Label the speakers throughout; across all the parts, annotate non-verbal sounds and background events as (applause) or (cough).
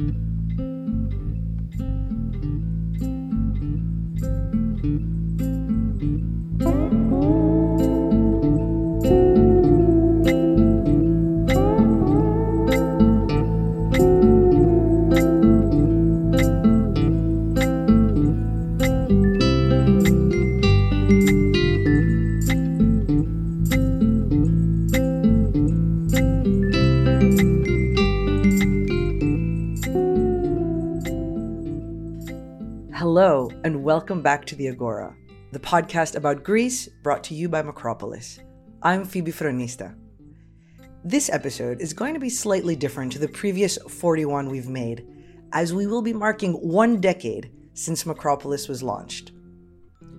Speaker 1: Hello, welcome back to the Agora, the podcast about Greece brought to you by Macropolis. I'm Phoebe Fronista. This episode is going to be slightly different to the previous 41 we've made, as we will be marking one decade since Macropolis was launched.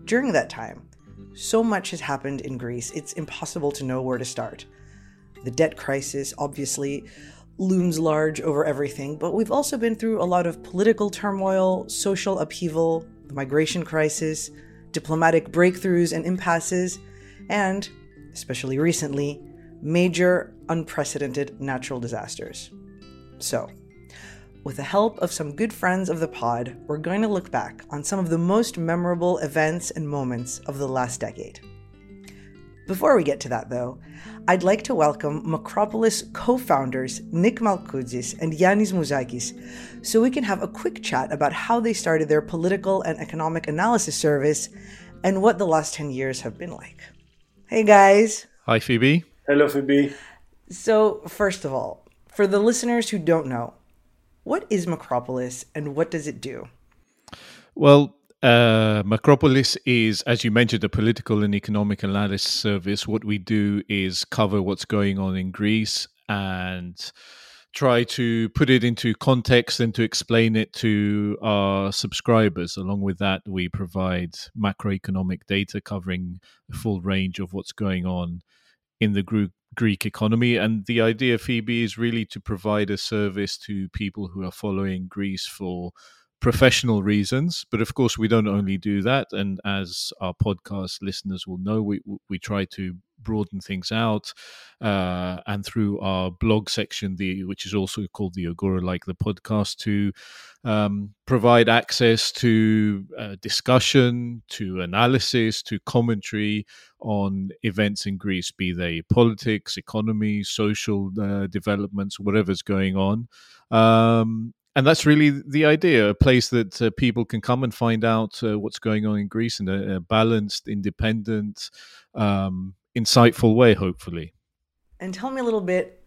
Speaker 1: During that time, so much has happened in Greece, it's impossible to know where to start. The debt crisis, obviously, looms large over everything, but we've also been through a lot of political turmoil, social upheaval, the migration crisis, diplomatic breakthroughs and impasses, and, especially recently, major unprecedented natural disasters. So, with the help of some good friends of the pod, we're going to look back on some of the most memorable events and moments of the last decade. Before we get to that, though, I'd like to welcome Macropolis co founders Nick Malkoutzis and Yannis Mouzakis so we can have a quick chat about how they started their political and economic analysis service and what the last 10 years have been like. Hey, guys.
Speaker 2: Hi, Phoebe.
Speaker 3: Hello, Phoebe.
Speaker 1: So, first of all, for the listeners who don't know, what is Macropolis and what does it do?
Speaker 2: Well, uh, Macropolis is, as you mentioned, a political and economic analysis service. What we do is cover what's going on in Greece and try to put it into context and to explain it to our subscribers. Along with that, we provide macroeconomic data covering the full range of what's going on in the group. Greek economy. And the idea, Phoebe, is really to provide a service to people who are following Greece for professional reasons. But of course, we don't only do that. And as our podcast listeners will know, we we try to broaden things out, uh, and through our blog section, the which is also called the Agora, like the podcast, to um, provide access to uh, discussion, to analysis, to commentary on events in Greece, be they politics, economy, social uh, developments, whatever's going on. Um, and that's really the idea a place that uh, people can come and find out uh, what's going on in greece in a, a balanced independent um, insightful way hopefully.
Speaker 1: And tell me a little bit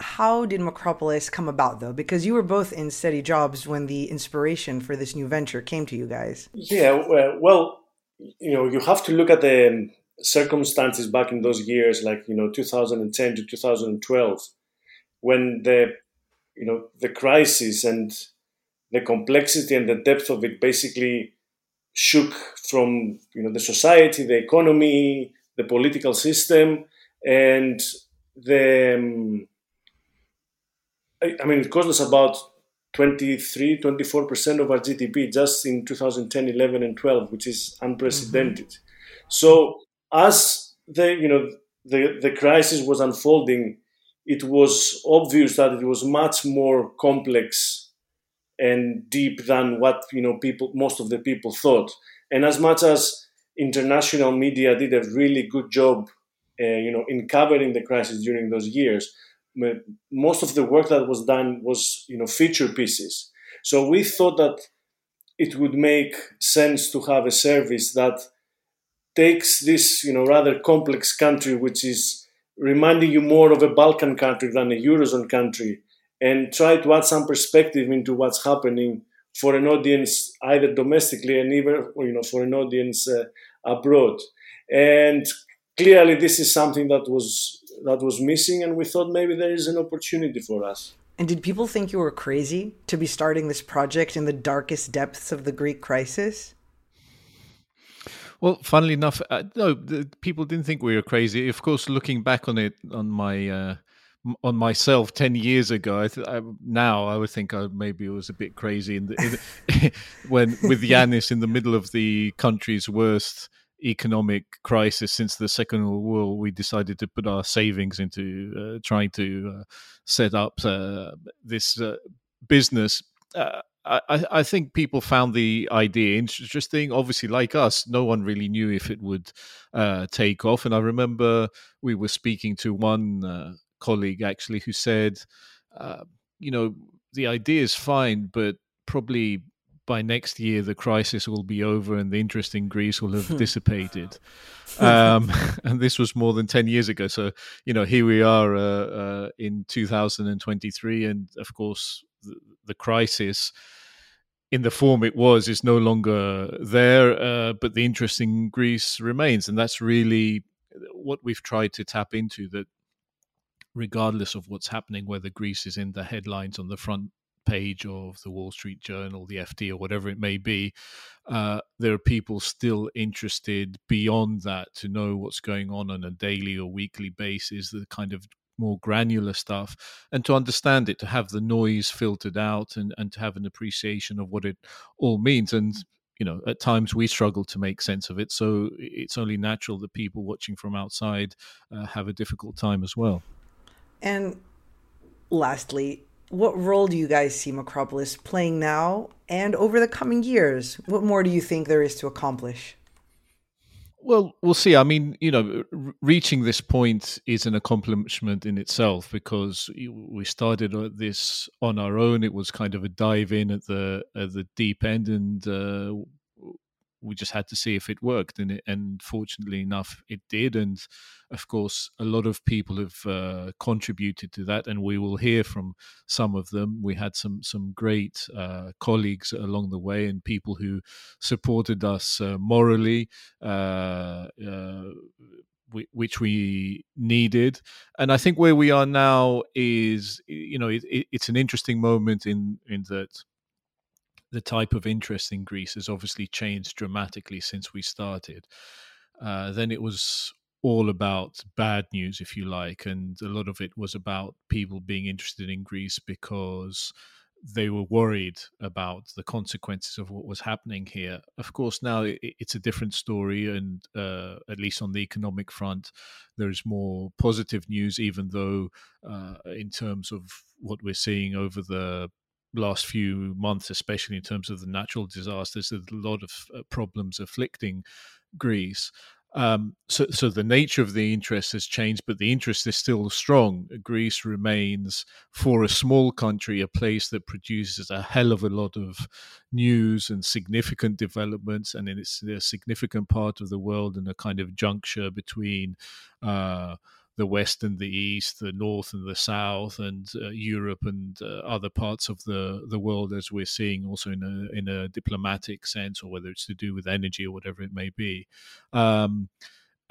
Speaker 1: how did macropolis come about though? Because you were both in steady jobs when the inspiration for this new venture came to you guys.
Speaker 3: Yeah well you know you have to look at the circumstances back in those years like you know 2010 to 2012 when the you know the crisis and the complexity and the depth of it basically shook from you know the society, the economy, the political system, and the um, I, I mean it cost us about 23 24% of our gdp just in 2010 11 and 12 which is unprecedented mm-hmm. so as the you know the the crisis was unfolding it was obvious that it was much more complex and deep than what you know people most of the people thought. And as much as international media did a really good job uh, you know in covering the crisis during those years most of the work that was done was you know feature pieces. So we thought that it would make sense to have a service that takes this you know rather complex country which is reminding you more of a Balkan country than a Eurozone country, and try to add some perspective into what's happening for an audience either domestically and even you know for an audience uh, abroad. And clearly, this is something that was that was missing, and we thought maybe there is an opportunity for us.
Speaker 1: And did people think you were crazy to be starting this project in the darkest depths of the Greek crisis?
Speaker 2: Well, funnily enough, uh, no, the, people didn't think we were crazy. Of course, looking back on it, on my uh, on myself ten years ago, I th- I, now I would think I maybe it was a bit crazy in the, in (laughs) when with Yanis in the middle of the country's worst economic crisis since the Second World War, we decided to put our savings into uh, trying to uh, set up uh, this uh, business uh, I, I think people found the idea interesting. Obviously, like us, no one really knew if it would uh, take off. And I remember we were speaking to one uh, colleague actually who said, uh, you know, the idea is fine, but probably by next year the crisis will be over and the interest in Greece will have (laughs) dissipated. Um, (laughs) and this was more than 10 years ago. So, you know, here we are uh, uh, in 2023. And of course, the, crisis in the form it was is no longer there, uh, but the interest in Greece remains. And that's really what we've tried to tap into that regardless of what's happening, whether Greece is in the headlines on the front page of the Wall Street Journal, the FT, or whatever it may be, uh, there are people still interested beyond that to know what's going on on a daily or weekly basis, the kind of more granular stuff, and to understand it, to have the noise filtered out, and, and to have an appreciation of what it all means. And you know, at times we struggle to make sense of it. So it's only natural that people watching from outside uh, have a difficult time as well.
Speaker 1: And lastly, what role do you guys see Macropolis playing now and over the coming years? What more do you think there is to accomplish?
Speaker 2: Well, we'll see. I mean, you know, reaching this point is an accomplishment in itself because we started this on our own. It was kind of a dive in at the at the deep end, and uh, we just had to see if it worked, and it, and fortunately enough, it did. And of course, a lot of people have uh, contributed to that, and we will hear from some of them. We had some some great uh, colleagues along the way, and people who supported us uh, morally. Uh, uh, which we needed. And I think where we are now is, you know, it, it, it's an interesting moment in in that the type of interest in Greece has obviously changed dramatically since we started. Uh, then it was all about bad news, if you like, and a lot of it was about people being interested in Greece because they were worried about the consequences of what was happening here. Of course, now it's a different story, and uh, at least on the economic front, there is more positive news, even though, uh, in terms of what we're seeing over the last few months, especially in terms of the natural disasters, there's a lot of uh, problems afflicting Greece. Um, so, so the nature of the interest has changed, but the interest is still strong. Greece remains, for a small country, a place that produces a hell of a lot of news and significant developments, and it's a significant part of the world and a kind of juncture between. Uh, the west and the east, the north and the south, and uh, Europe and uh, other parts of the, the world, as we're seeing also in a in a diplomatic sense, or whether it's to do with energy or whatever it may be. Um,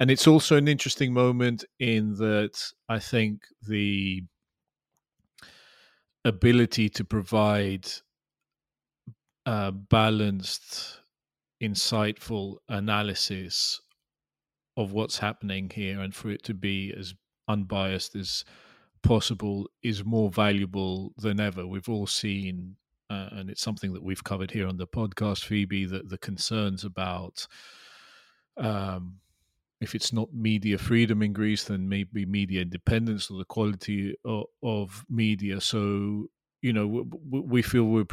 Speaker 2: and it's also an interesting moment in that I think the ability to provide uh, balanced, insightful analysis of what's happening here and for it to be as unbiased as possible is more valuable than ever. We've all seen, uh, and it's something that we've covered here on the podcast, Phoebe, that the concerns about um, if it's not media freedom in Greece, then maybe media independence or the quality of, of media. So you know we feel we're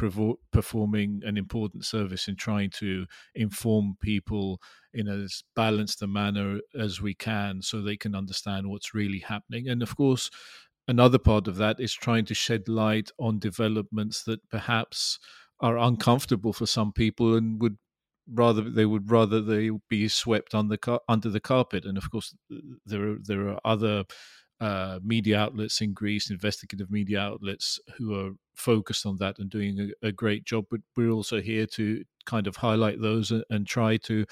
Speaker 2: performing an important service in trying to inform people in as balanced a manner as we can so they can understand what's really happening. And of course another part of that is trying to shed light on developments that perhaps are uncomfortable for some people and would rather they would rather they be swept under under the carpet. And of course there are there are other uh, media outlets in Greece, investigative media outlets who are focused on that and doing a, a, great job. But we're also here to kind of highlight those and, and try to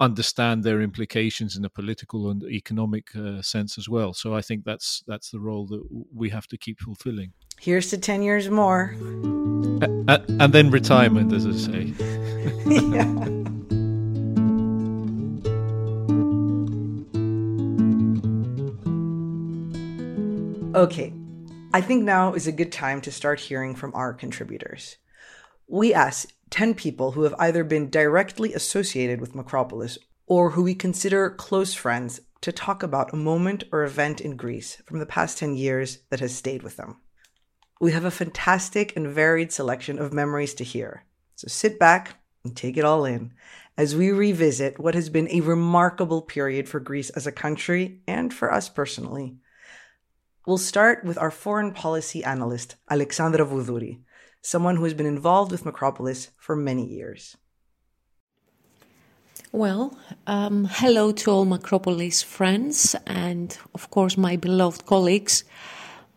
Speaker 2: understand their implications in a political and economic uh, sense as well. So I think that's that's the role that we have to keep fulfilling.
Speaker 1: Here's to ten years more,
Speaker 2: and then retirement, as I say. (laughs) (laughs) yeah.
Speaker 1: Okay, I think now is a good time to start hearing from our contributors. We asked 10 people who have either been directly associated with Macropolis or who we consider close friends to talk about a moment or event in Greece from the past 10 years that has stayed with them. we have a fantastic and varied selection of memories to hear. So sit back and take it all in as we revisit what has been a remarkable period for Greece as a country and for us personally. We'll start with our foreign policy analyst, Alexandra Voudouri, someone who has been involved with Macropolis for many years.
Speaker 4: Well, um, hello to all Macropolis friends and, of course, my beloved colleagues.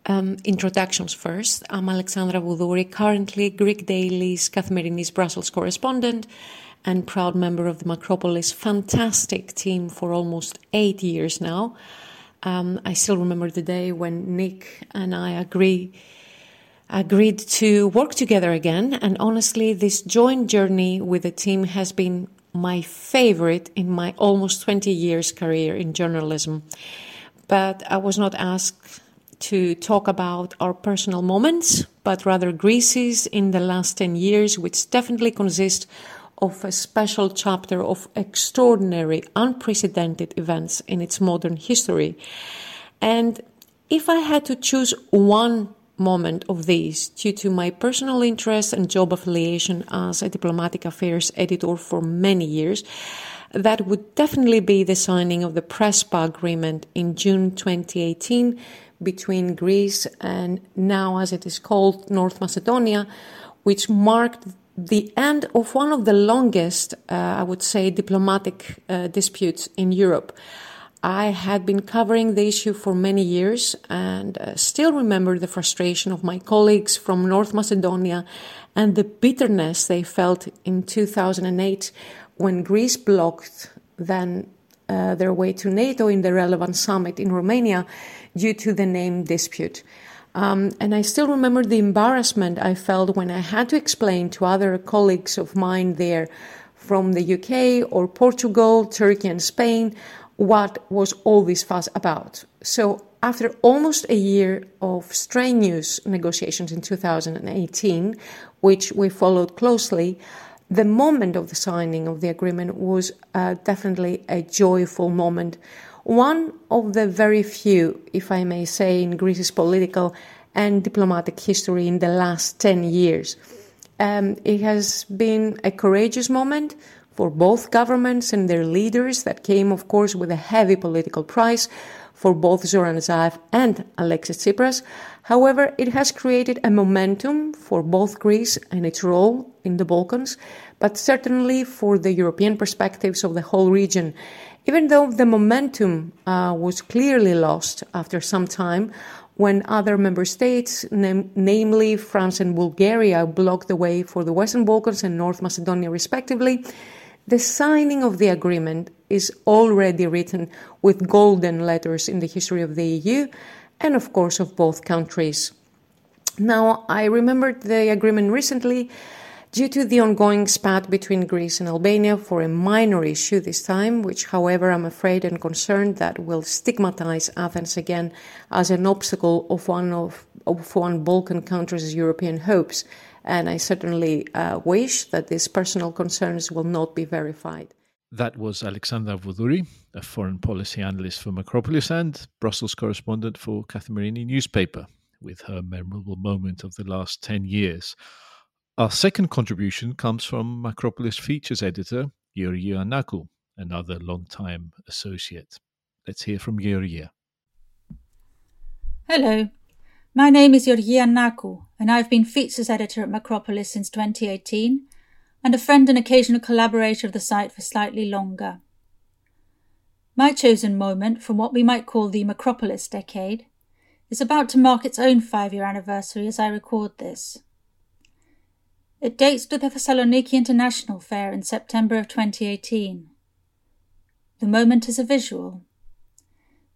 Speaker 4: Um, introductions first. I'm Alexandra Voudouri, currently Greek Daily's Kathimerini Brussels correspondent and proud member of the Macropolis fantastic team for almost eight years now. Um, I still remember the day when Nick and I agree, agreed to work together again. And honestly, this joint journey with the team has been my favorite in my almost 20 years career in journalism. But I was not asked to talk about our personal moments, but rather Greece's in the last 10 years, which definitely consist of a special chapter of extraordinary, unprecedented events in its modern history. And if I had to choose one moment of these due to my personal interest and job affiliation as a diplomatic affairs editor for many years, that would definitely be the signing of the Prespa agreement in June 2018 between Greece and now, as it is called, North Macedonia, which marked the end of one of the longest, uh, I would say, diplomatic uh, disputes in Europe. I had been covering the issue for many years and uh, still remember the frustration of my colleagues from North Macedonia and the bitterness they felt in 2008 when Greece blocked then uh, their way to NATO in the relevant summit in Romania due to the name dispute. Um, and I still remember the embarrassment I felt when I had to explain to other colleagues of mine there from the UK or Portugal, Turkey, and Spain what was all this fuss about. So, after almost a year of strenuous negotiations in 2018, which we followed closely, the moment of the signing of the agreement was uh, definitely a joyful moment one of the very few, if I may say, in Greece's political and diplomatic history in the last 10 years. Um, it has been a courageous moment for both governments and their leaders that came, of course, with a heavy political price for both Zoran Zaev and Alexis Tsipras. However, it has created a momentum for both Greece and its role in the Balkans, but certainly for the European perspectives of the whole region even though the momentum uh, was clearly lost after some time when other member states, nam- namely France and Bulgaria, blocked the way for the Western Balkans and North Macedonia, respectively, the signing of the agreement is already written with golden letters in the history of the EU and, of course, of both countries. Now, I remembered the agreement recently due to the ongoing spat between Greece and Albania for a minor issue this time, which, however, I'm afraid and concerned that will stigmatize Athens again as an obstacle of one of, of one Balkan country's European hopes. And I certainly uh, wish that these personal concerns will not be verified.
Speaker 2: That was Alexandra Voudouri, a foreign policy analyst for Macropolis and Brussels correspondent for Kathimerini newspaper, with her memorable moment of the last 10 years. Our second contribution comes from Macropolis features editor Georgia Nakou, another long-time associate. Let's hear from Georgia.
Speaker 5: Hello, my name is Georgia Nakou, and I've been features editor at Macropolis since 2018 and a friend and occasional collaborator of the site for slightly longer. My chosen moment from what we might call the Macropolis decade is about to mark its own five year anniversary as I record this. It dates to the Thessaloniki International Fair in September of 2018. The moment is a visual.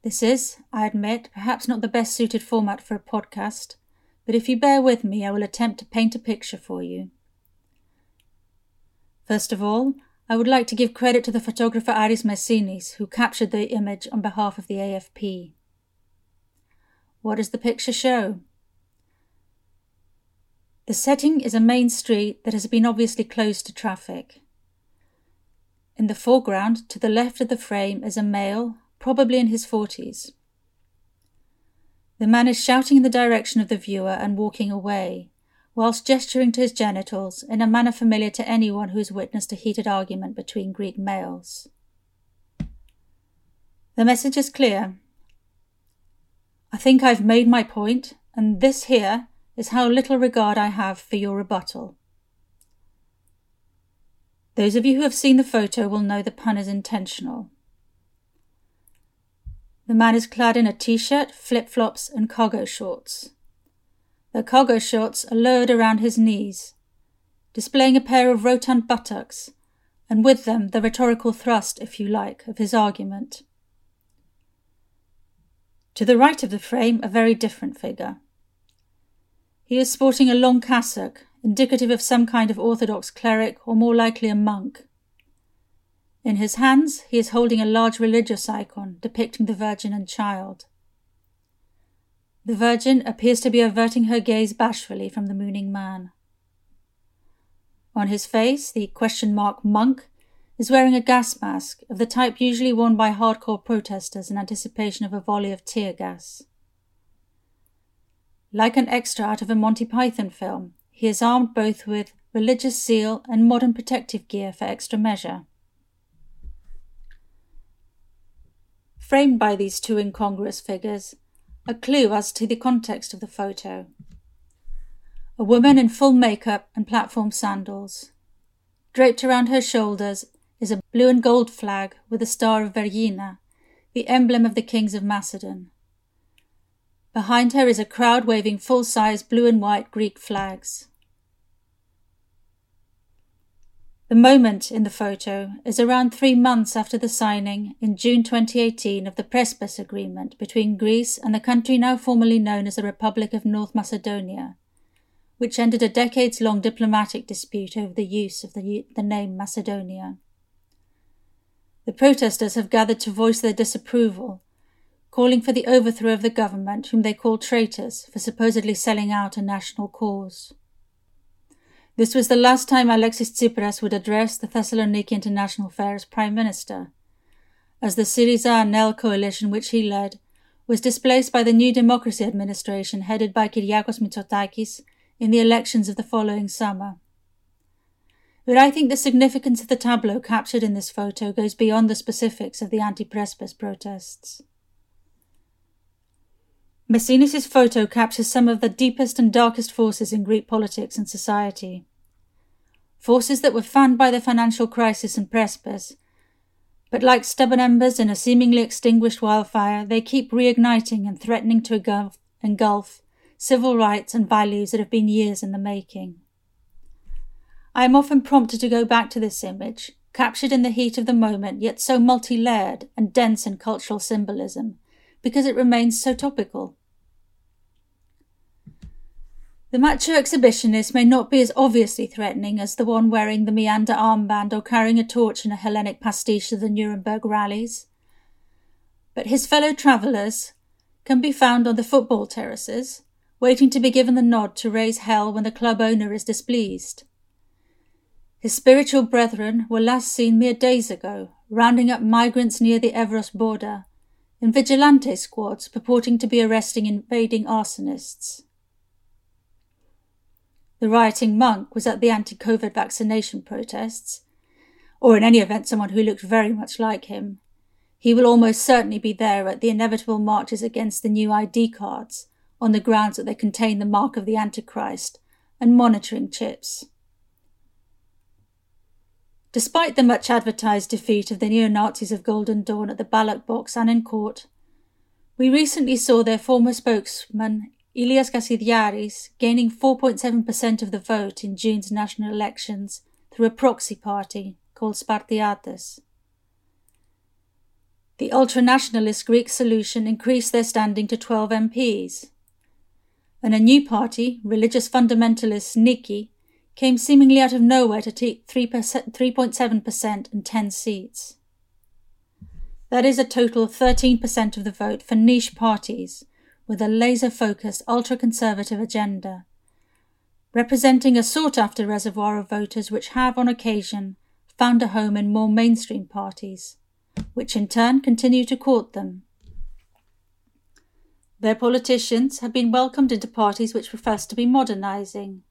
Speaker 5: This is, I admit, perhaps not the best suited format for a podcast, but if you bear with me, I will attempt to paint a picture for you. First of all, I would like to give credit to the photographer Aris Messinis, who captured the image on behalf of the AFP. What does the picture show? The setting is a main street that has been obviously closed to traffic. In the foreground, to the left of the frame, is a male, probably in his 40s. The man is shouting in the direction of the viewer and walking away, whilst gesturing to his genitals in a manner familiar to anyone who has witnessed a heated argument between Greek males. The message is clear. I think I've made my point, and this here is how little regard I have for your rebuttal. Those of you who have seen the photo will know the pun is intentional. The man is clad in a t shirt, flip flops, and cargo shorts. The cargo shorts are lowered around his knees, displaying a pair of rotund buttocks, and with them the rhetorical thrust, if you like, of his argument. To the right of the frame, a very different figure. He is sporting a long cassock, indicative of some kind of Orthodox cleric or more likely a monk. In his hands, he is holding a large religious icon depicting the Virgin and Child. The Virgin appears to be averting her gaze bashfully from the mooning man. On his face, the question mark monk is wearing a gas mask of the type usually worn by hardcore protesters in anticipation of a volley of tear gas. Like an extra out of a Monty Python film, he is armed both with religious zeal and modern protective gear for extra measure. Framed by these two incongruous figures, a clue as to the context of the photo. A woman in full makeup and platform sandals. Draped around her shoulders is a blue and gold flag with the star of Vergina, the emblem of the kings of Macedon. Behind her is a crowd waving full size blue and white Greek flags. The moment in the photo is around three months after the signing in June 2018 of the Prespes Agreement between Greece and the country now formally known as the Republic of North Macedonia, which ended a decades long diplomatic dispute over the use of the, the name Macedonia. The protesters have gathered to voice their disapproval calling for the overthrow of the government, whom they call traitors for supposedly selling out a national cause. This was the last time Alexis Tsipras would address the Thessaloniki International Fair as Prime Minister, as the Syriza ANEL coalition which he led was displaced by the New Democracy administration headed by Kyriakos Mitsotakis in the elections of the following summer. But I think the significance of the tableau captured in this photo goes beyond the specifics of the anti-Prespes protests. Messinis' photo captures some of the deepest and darkest forces in Greek politics and society. Forces that were fanned by the financial crisis and Prespes, but like stubborn embers in a seemingly extinguished wildfire, they keep reigniting and threatening to engulf, engulf civil rights and values that have been years in the making. I am often prompted to go back to this image, captured in the heat of the moment, yet so multi layered and dense in cultural symbolism, because it remains so topical. The macho exhibitionist may not be as obviously threatening as the one wearing the meander armband or carrying a torch in a Hellenic pastiche of the Nuremberg rallies. But his fellow travellers can be found on the football terraces, waiting to be given the nod to raise hell when the club owner is displeased. His spiritual brethren were last seen mere days ago, rounding up migrants near the Evros border, in vigilante squads purporting to be arresting invading arsonists. The rioting monk was at the anti COVID vaccination protests, or in any event, someone who looked very much like him. He will almost certainly be there at the inevitable marches against the new ID cards on the grounds that they contain the mark of the Antichrist and monitoring chips. Despite the much advertised defeat of the neo Nazis of Golden Dawn at the ballot box and in court, we recently saw their former spokesman, Ilias Kasidiaris, gaining 4.7% of the vote in June's national elections through a proxy party called Spartiates. The ultra-nationalist Greek solution increased their standing to 12 MPs. And a new party, religious fundamentalist Niki, came seemingly out of nowhere to take 3.7% and 10 seats. That is a total of 13% of the vote for niche parties with a laser focused ultra conservative agenda, representing a sought after reservoir of voters which have, on occasion, found a home in more mainstream parties, which in turn continue to court them. Their politicians have been welcomed into parties which profess to be modernising.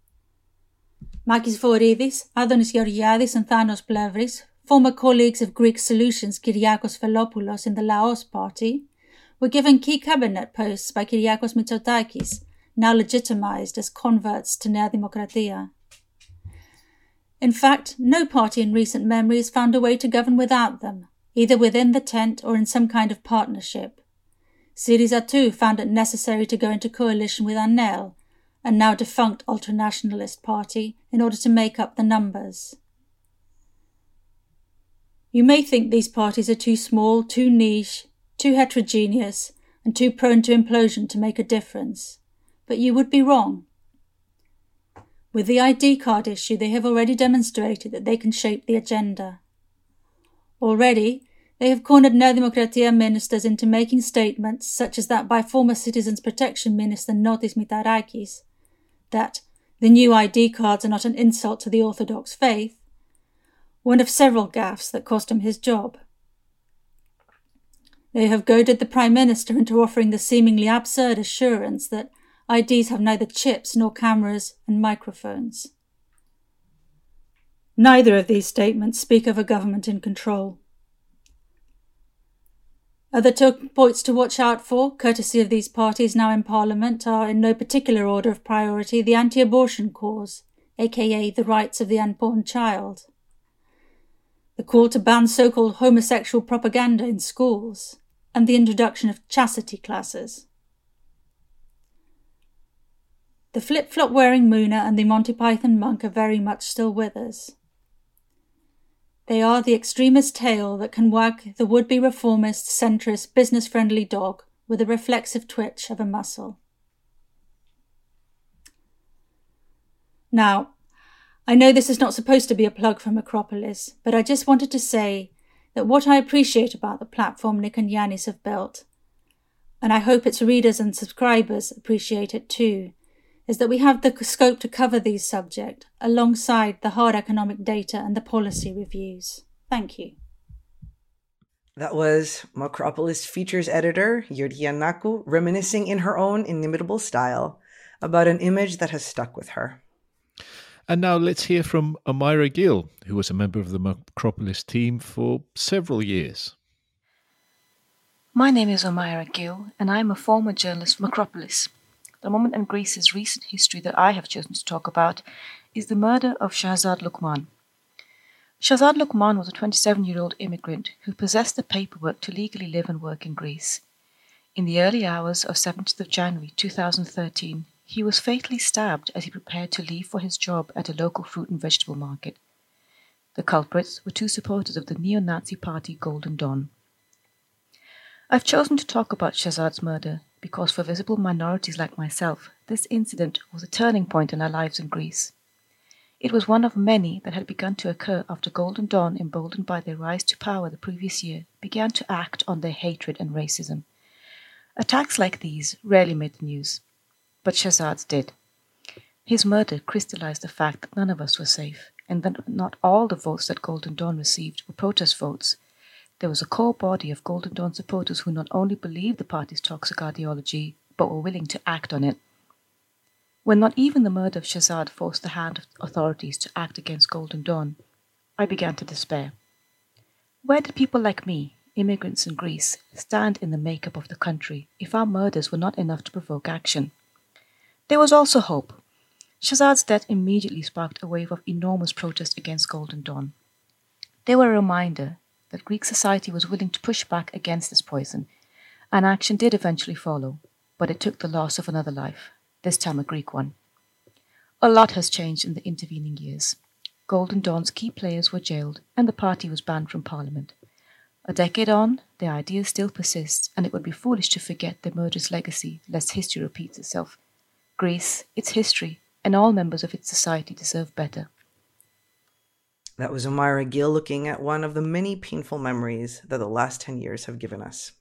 Speaker 5: Makis Voridis, Adonis Georgiadis and Thanos Plevris, former colleagues of Greek Solutions Kyriakos Velopoulos in the Laos party, were given key cabinet posts by Kyriakos Mitsotakis, now legitimised as converts to Nea Dimokratia. In fact, no party in recent memory has found a way to govern without them, either within the tent or in some kind of partnership. Syriza too found it necessary to go into coalition with ANEL, a now defunct ultranationalist party, in order to make up the numbers. You may think these parties are too small, too niche, too heterogeneous, and too prone to implosion to make a difference, but you would be wrong. With the ID card issue, they have already demonstrated that they can shape the agenda. Already, they have cornered Nea Dimokratia ministers into making statements such as that by former Citizens Protection Minister Notis Mitarakis, that the new ID cards are not an insult to the Orthodox faith, one of several gaffes that cost him his job. They have goaded the Prime Minister into offering the seemingly absurd assurance that IDs have neither chips nor cameras and microphones. Neither of these statements speak of a government in control. Other talking points to watch out for, courtesy of these parties now in Parliament, are in no particular order of priority the anti abortion cause, aka the rights of the unborn child, the call to ban so called homosexual propaganda in schools, and the introduction of chastity classes. The flip flop wearing Muna and the Monty Python monk are very much still with us. They are the extremist tail that can wag the would be reformist, centrist, business friendly dog with a reflexive twitch of a muscle. Now, I know this is not supposed to be a plug for Macropolis, but I just wanted to say that what I appreciate about the platform Nick and Yanis have built, and I hope its readers and subscribers appreciate it too, is that we have the scope to cover these subjects alongside the hard economic data and the policy reviews. Thank you.
Speaker 1: That was Macropolis features editor Georgia Nakou reminiscing in her own inimitable style about an image that has stuck with her.
Speaker 2: And now let's hear from Omaira Gill, who was a member of the Macropolis team for several years.
Speaker 6: My name is Omaira Gill, and I am a former journalist for Macropolis. The moment in Greece's recent history that I have chosen to talk about is the murder of Shahzad Lukman. Shahzad Lukman was a 27 year old immigrant who possessed the paperwork to legally live and work in Greece. In the early hours of 17th of January 2013, he was fatally stabbed as he prepared to leave for his job at a local fruit and vegetable market. The culprits were two supporters of the neo Nazi party Golden Dawn. I've chosen to talk about Shahzad's murder because for visible minorities like myself, this incident was a turning point in our lives in Greece. It was one of many that had begun to occur after Golden Dawn, emboldened by their rise to power the previous year, began to act on their hatred and racism. Attacks like these rarely made the news, but Shahzad's did. His murder crystallized the fact that none of us were safe, and that not all the votes that Golden Dawn received were protest votes, there was a core body of Golden Dawn supporters who not only believed the party's toxic ideology, but were willing to act on it. When not even the murder of Shahzad forced the hand of authorities to act against Golden Dawn, I began to despair. Where did people like me, immigrants in Greece, stand in the makeup of the country if our murders were not enough to provoke action? There was also hope. Shahzad's death immediately sparked a wave of enormous protest against Golden Dawn. They were a reminder that Greek society was willing to push back against this poison, and action did eventually follow, but it took the loss of another life, this time a Greek one. A lot has changed in the intervening years. Golden Dawn's key players were jailed, and the party was banned from parliament. A decade on, their ideas still persist, and it would be foolish to forget their murderous legacy lest history repeats itself. Greece, its history, and all members of its society deserve better.
Speaker 1: That was Omaira Gill looking at one of the many painful memories that the last 10 years have given us.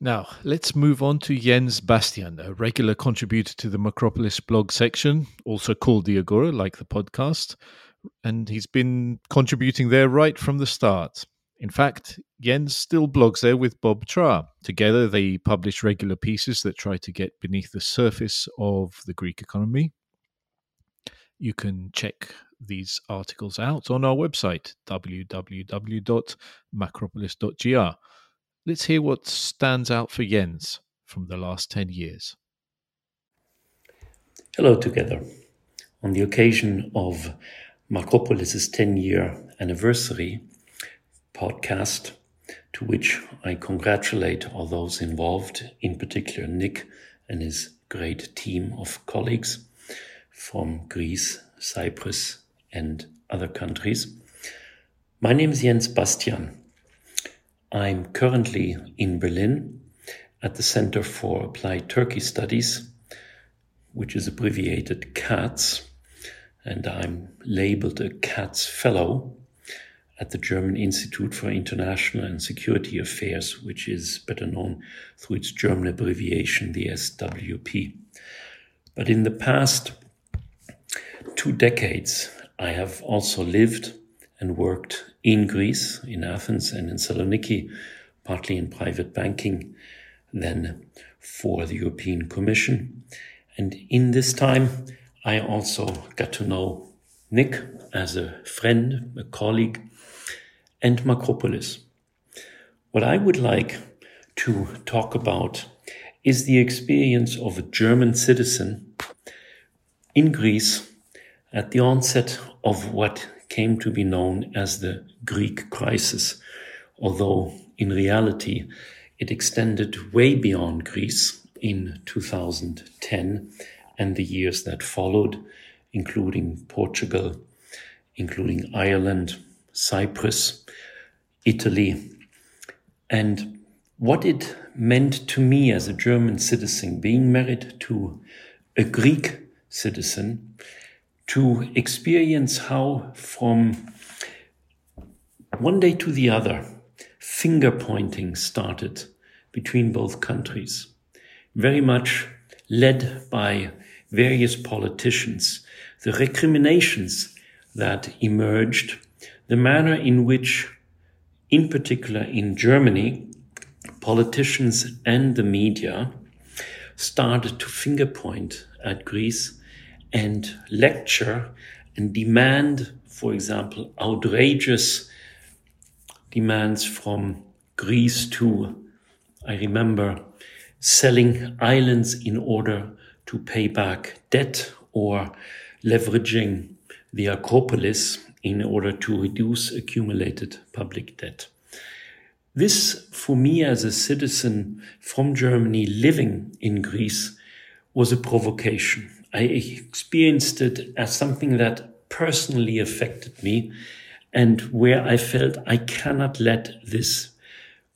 Speaker 2: Now, let's move on to Jens Bastian, a regular contributor to the Macropolis blog section, also called the Agora, like the podcast. And he's been contributing there right from the start. In fact, Jens still blogs there with Bob Traa. Together, they publish regular pieces that try to get beneath the surface of the Greek economy. You can check these articles out on our website, www.macropolis.gr. Let's hear what stands out for Jens from the last 10 years.
Speaker 7: Hello, together. On the occasion of Macropolis's 10 year anniversary podcast, to which I congratulate all those involved, in particular Nick and his great team of colleagues from Greece, Cyprus, and other countries. My name is Jens Bastian. I'm currently in Berlin at the Center for Applied Turkey Studies, which is abbreviated CATS, and I'm labeled a CATS Fellow at the German Institute for International and Security Affairs, which is better known through its German abbreviation, the SWP. But in the past two decades, I have also lived and worked in Greece, in Athens and in Saloniki, partly in private banking, then for the European Commission. And in this time, I also got to know Nick as a friend, a colleague, and Macropolis. What I would like to talk about is the experience of a German citizen in Greece at the onset of what came to be known as the Greek crisis, although in reality it extended way beyond Greece in 2010 and the years that followed, including Portugal, including Ireland, Cyprus, Italy, and what it meant to me as a German citizen, being married to a Greek citizen, to experience how from one day to the other, finger pointing started between both countries, very much led by various politicians, the recriminations that emerged, the manner in which, in particular in Germany, politicians and the media started to finger point at Greece and lecture and demand, for example, outrageous demands from Greece to, I remember, selling islands in order to pay back debt or leveraging the Acropolis in order to reduce accumulated public debt. This, for me as a citizen from Germany living in Greece, was a provocation. I experienced it as something that personally affected me and where I felt I cannot let this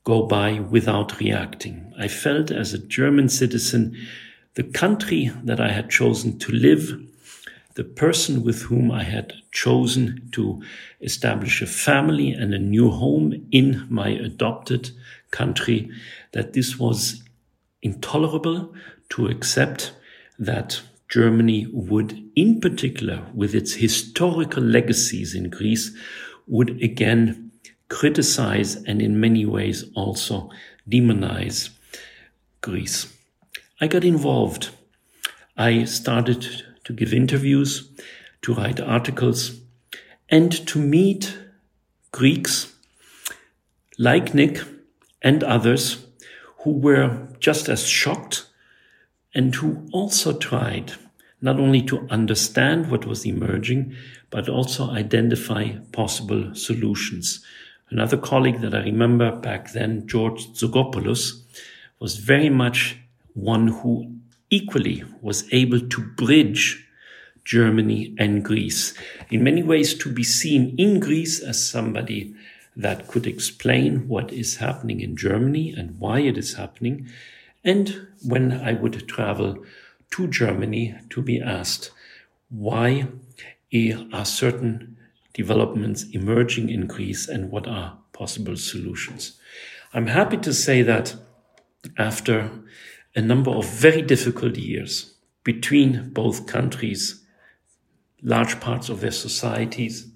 Speaker 7: go by without reacting. I felt as a German citizen, the country that I had chosen to live, the person with whom I had chosen to establish a family and a new home in my adopted country, that this was intolerable to accept that Germany would, in particular, with its historical legacies in Greece, would again criticize and in many ways also demonize Greece. I got involved. I started to give interviews, to write articles, and to meet Greeks like Nick and others who were just as shocked and who also tried not only to understand what was emerging, but also identify possible solutions. Another colleague that I remember back then, George Tzogopoulos, was very much one who equally was able to bridge Germany and Greece. In many ways, to be seen in Greece as somebody that could explain what is happening in Germany and why it is happening. And when I would travel to Germany to be asked why eh, are certain developments emerging in Greece and what are possible solutions. I'm happy to say that after a number of very difficult years between both countries, large parts of their societies,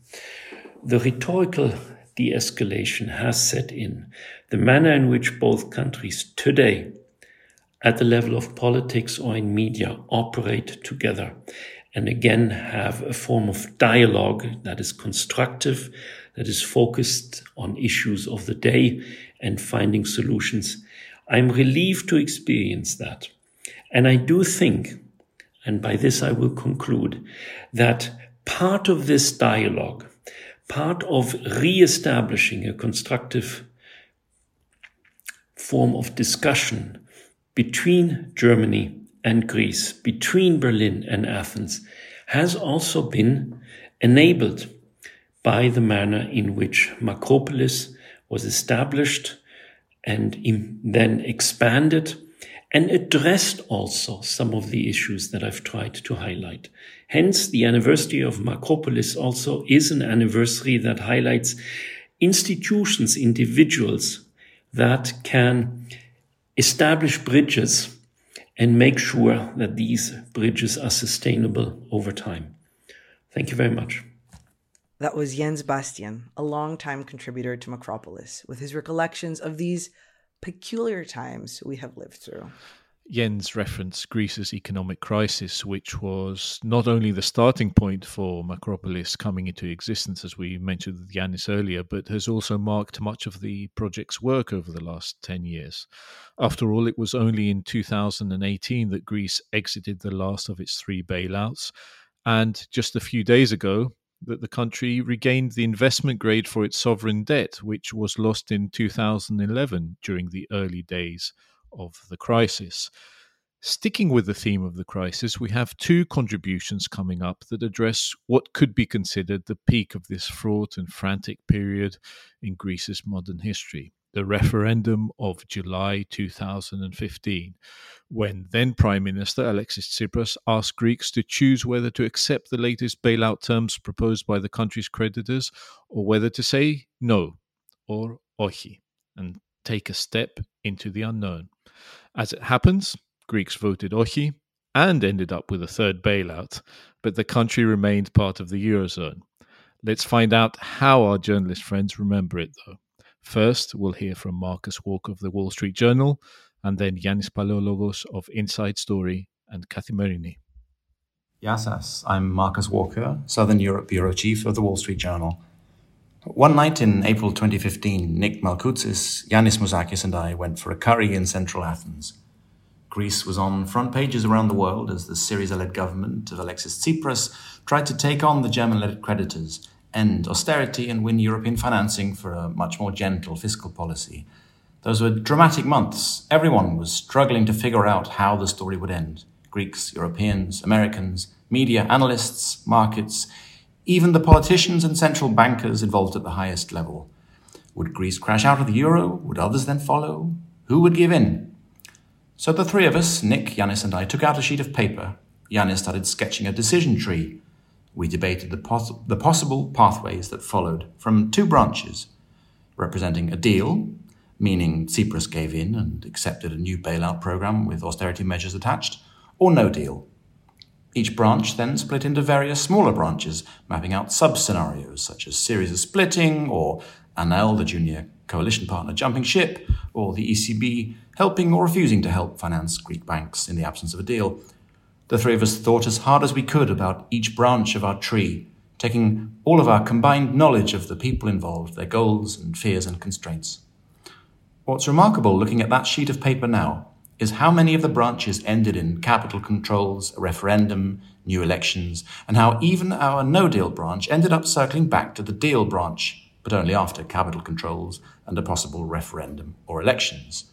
Speaker 7: the rhetorical de escalation has set in, the manner in which both countries today, at the level of politics or in media, operate together and again have a form of dialogue that is constructive, that is focused on issues of the day and finding solutions. I'm relieved to experience that. And I do think, and by this I will conclude, that part of this dialogue, part of re-establishing a constructive form of discussion between Germany and Greece, between Berlin and Athens, has also been enabled by the manner in which Macropolis was established and then expanded and addressed also some of the issues that I've tried to highlight. Hence, the anniversary of Macropolis also is an anniversary that highlights institutions, individuals that can establish bridges and make sure that these bridges are sustainable over time. Thank you very much.
Speaker 1: That was Jens Bastian, a longtime contributor to Macropolis, with his recollections of these peculiar times we have lived through.
Speaker 2: Jens referenced Greece's economic crisis, which was not only the starting point for Macropolis coming into existence, as we mentioned with Yanis earlier, but has also marked much of the project's work over the last 10 years. After all, it was only in 2018 that Greece exited the last of its three bailouts. And just a few days ago, that the country regained the investment grade for its sovereign debt, which was lost in 2011 during the early days of the crisis. Sticking with the theme of the crisis, we have two contributions coming up that address what could be considered the peak of this fraught and frantic period in Greece's modern history the referendum of July 2015, when then Prime Minister Alexis Tsipras asked Greeks to choose whether to accept the latest bailout terms proposed by the country's creditors or whether to say no or ochi and take a step into the unknown. As it happens, Greeks voted ochi and ended up with a third bailout, but the country remained part of the Eurozone. Let's find out how our journalist friends remember it, though. First, we'll hear from Marcus Walker of the Wall Street Journal, and then Yanis Palaiologos of Inside Story and Kathimerini.
Speaker 8: Yassas, I'm Marcus Walker, Southern Europe Bureau Chief of the Wall Street Journal. One night in April 2015, Nick Malkoutzis, Yanis Mouzakis, and I went for a curry in central Athens. Greece was on front pages around the world as the Syriza led government of Alexis Tsipras tried to take on the German led creditors end austerity and win European financing for a much more gentle fiscal policy. Those were dramatic months. Everyone was struggling to figure out how the story would end Greeks, Europeans, Americans, media, analysts, markets, even the politicians and central bankers involved at the highest level. Would Greece crash out of the euro? Would others then follow? Who would give in? So the three of us, Nick, Yanis, and I, took out a sheet of paper. Yanis started sketching a decision tree we debated the, poss- the possible pathways that followed from two branches, representing a deal, meaning Tsipras gave in and accepted a new bailout program with austerity measures attached, or no deal. Each branch then split into various smaller branches, mapping out sub scenarios such as Syriza splitting, or ANEL, the junior coalition partner, jumping ship, or the ECB helping or refusing to help finance Greek banks in the absence of a deal. The three of us thought as hard as we could about each branch of our tree, taking all of our combined knowledge of the people involved, their goals and fears and constraints. What's remarkable looking at that sheet of paper now is how many of the branches ended in capital controls, a referendum, new elections, and how even our no deal branch ended up circling back to the deal branch, but only after capital controls and a possible referendum or elections.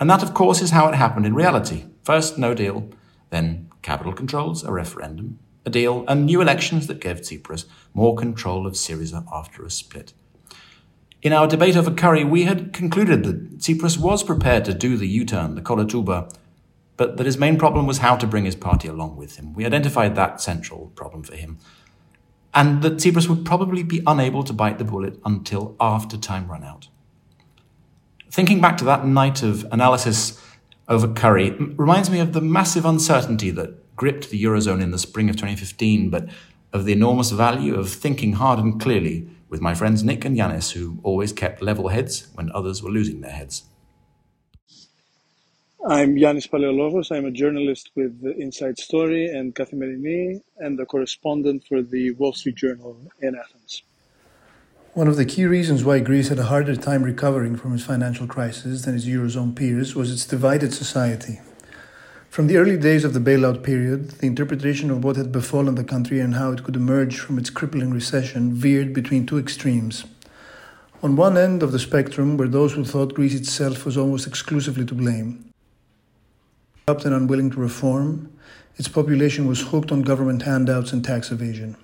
Speaker 8: And that, of course, is how it happened in reality. First, no deal, then capital controls, a referendum, a deal, and new elections that gave Tsipras more control of Syriza after a split. In our debate over Curry, we had concluded that Tsipras was prepared to do the U turn, the Kolotuba, but that his main problem was how to bring his party along with him. We identified that central problem for him. And that Tsipras would probably be unable to bite the bullet until after time ran out. Thinking back to that night of analysis over Curry reminds me of the massive uncertainty that gripped the Eurozone in the spring of 2015, but of the enormous value of thinking hard and clearly with my friends Nick and Yanis, who always kept level heads when others were losing their heads.
Speaker 9: I'm Yanis Palaiologos. I'm a journalist with Inside Story and Kathimerini and a correspondent for the Wall Street Journal in Athens.
Speaker 10: One of the key reasons why Greece had a harder time recovering from its financial crisis than its Eurozone peers was its divided society. From the early days of the bailout period, the interpretation of what had befallen the country and how it could emerge from its crippling recession veered between two extremes. On one end of the spectrum were those who thought Greece itself was almost exclusively to blame. Corrupt and unwilling to reform, its population was hooked on government handouts and tax evasion.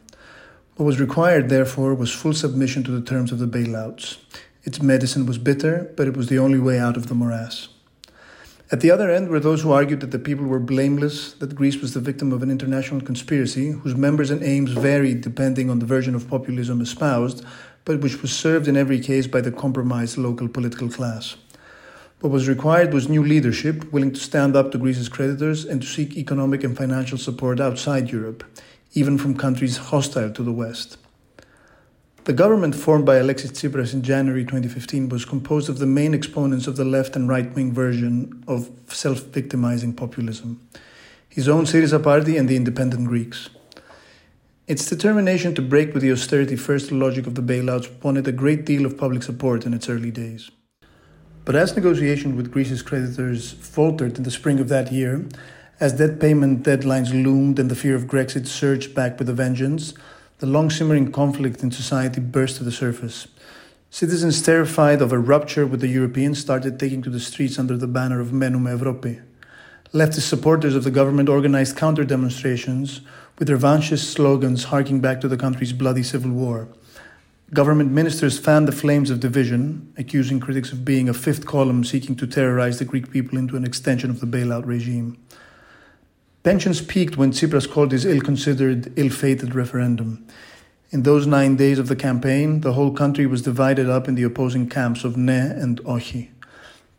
Speaker 10: What was required, therefore, was full submission to the terms of the bailouts. Its medicine was bitter, but it was the only way out of the morass. At the other end were those who argued that the people were blameless, that Greece was the victim of an international conspiracy whose members and aims varied depending on the version of populism espoused, but which was served in every case by the compromised local political class. What was required was new leadership willing to stand up to Greece's creditors and to seek economic and financial support outside Europe, even from countries hostile to the West. The government formed by Alexis Tsipras in January 2015 was composed of the main exponents of the left and right wing version of self victimizing populism his own Syriza party and the independent Greeks. Its determination to break with the austerity first logic of the bailouts it a great deal of public support in its early days. But as negotiations with Greece's creditors faltered in the spring of that year, as debt payment deadlines loomed and the fear of Grexit surged back with a vengeance, the long simmering conflict in society burst to the surface. Citizens terrified of a rupture with the Europeans started taking to the streets under the banner of Menoume Evropi. Leftist supporters of the government organized counter demonstrations with revanchist slogans harking back to the country's bloody civil war. Government ministers fanned the flames of division, accusing critics of being a fifth column seeking to terrorize the Greek people into an extension of the bailout regime. Tensions peaked when Tsipras called his ill considered, ill fated referendum. In those nine days of the campaign, the whole country was divided up in the opposing camps of Ne and Ochi.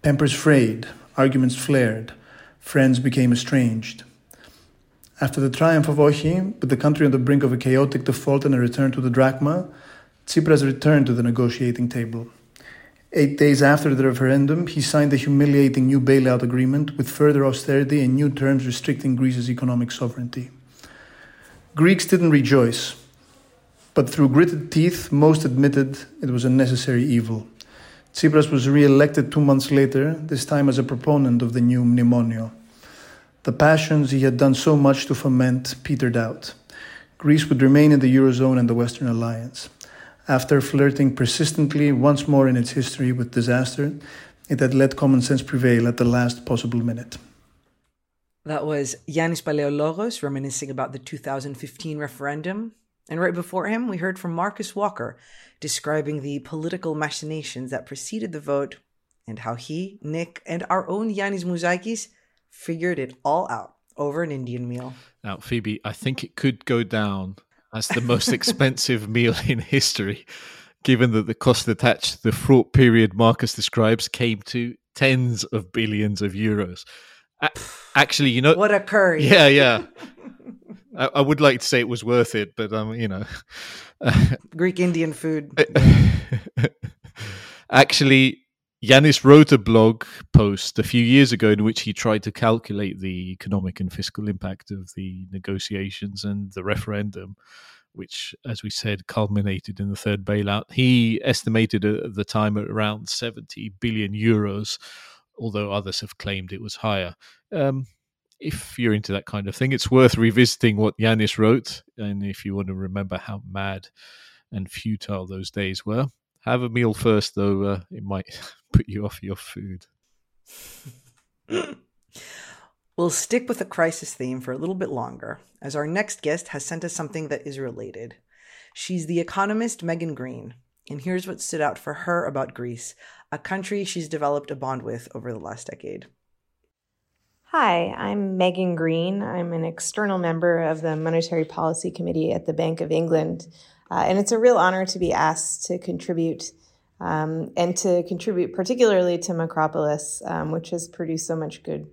Speaker 10: Tempers frayed, arguments flared, friends became estranged. After the triumph of Ochi, with the country on the brink of a chaotic default and a return to the drachma, Tsipras returned to the negotiating table. Eight days after the referendum, he signed a humiliating new bailout agreement with further austerity and new terms restricting Greece's economic sovereignty. Greeks didn't rejoice, but through gritted teeth, most admitted it was a necessary evil. Tsipras was re elected two months later, this time as a proponent of the new mnemonio. The passions he had done so much to foment petered out. Greece would remain in the Eurozone and the Western Alliance. After flirting persistently once more in its history with disaster, it had let common sense prevail at the last possible minute.
Speaker 1: That was Yanis Palaiologos reminiscing about the 2015 referendum. And right before him, we heard from Marcus Walker describing the political machinations that preceded the vote and how he, Nick, and our own Yanis Mouzakis figured it all out over an Indian meal.
Speaker 2: Now, Phoebe, I think it could go down as the most expensive meal in history, given that the cost attached to the fraught period Marcus describes came to tens of billions of euros. A- actually, you know
Speaker 1: what a curry!
Speaker 2: Yeah, (laughs) yeah. I, I, would like to say it was worth it, but um, you know,
Speaker 1: Greek Indian food. (laughs)
Speaker 2: actually, Yanis wrote a blog post a few years ago in which he tried to calculate the economic and fiscal impact of the negotiations and the referendum, which, as we said, culminated in the third bailout. He estimated at the time at around 70 billion euros, although others have claimed it was higher. Um, if you're into that kind of thing, it's worth revisiting what Yanis wrote. And if you want to remember how mad and futile those days were, have a meal first, though. Uh, it might (laughs) put you off your food.
Speaker 1: we'll stick with the crisis theme for a little bit longer, as our next guest has sent us something that is related. She's the economist Megan Greene, and here's what stood out for her about Greece, a country she's developed a bond with over the last decade.
Speaker 11: Hi, I'm Megan Greene. I'm an external member of the Monetary Policy Committee at the Bank of England. Uh, and it's a real honor to be asked to contribute um, and to contribute particularly to Macropolis, um, which has produced so much good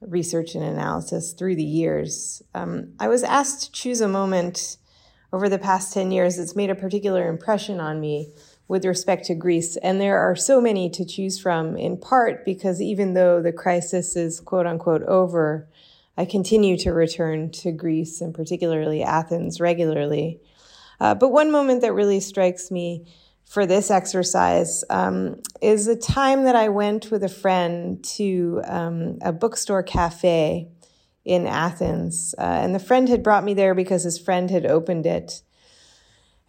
Speaker 11: research and analysis through the years. Um, I was asked to choose a moment over the past 10 years, that's made a particular impression on me with respect to Greece. And there are so many to choose from, in part because even though the crisis is quote unquote over, I continue to return to Greece and particularly Athens regularly. Uh, but one moment that really strikes me for this exercise um, is a time that I went with a friend to um, a bookstore cafe in Athens. Uh, and the friend had brought me there because his friend had opened it.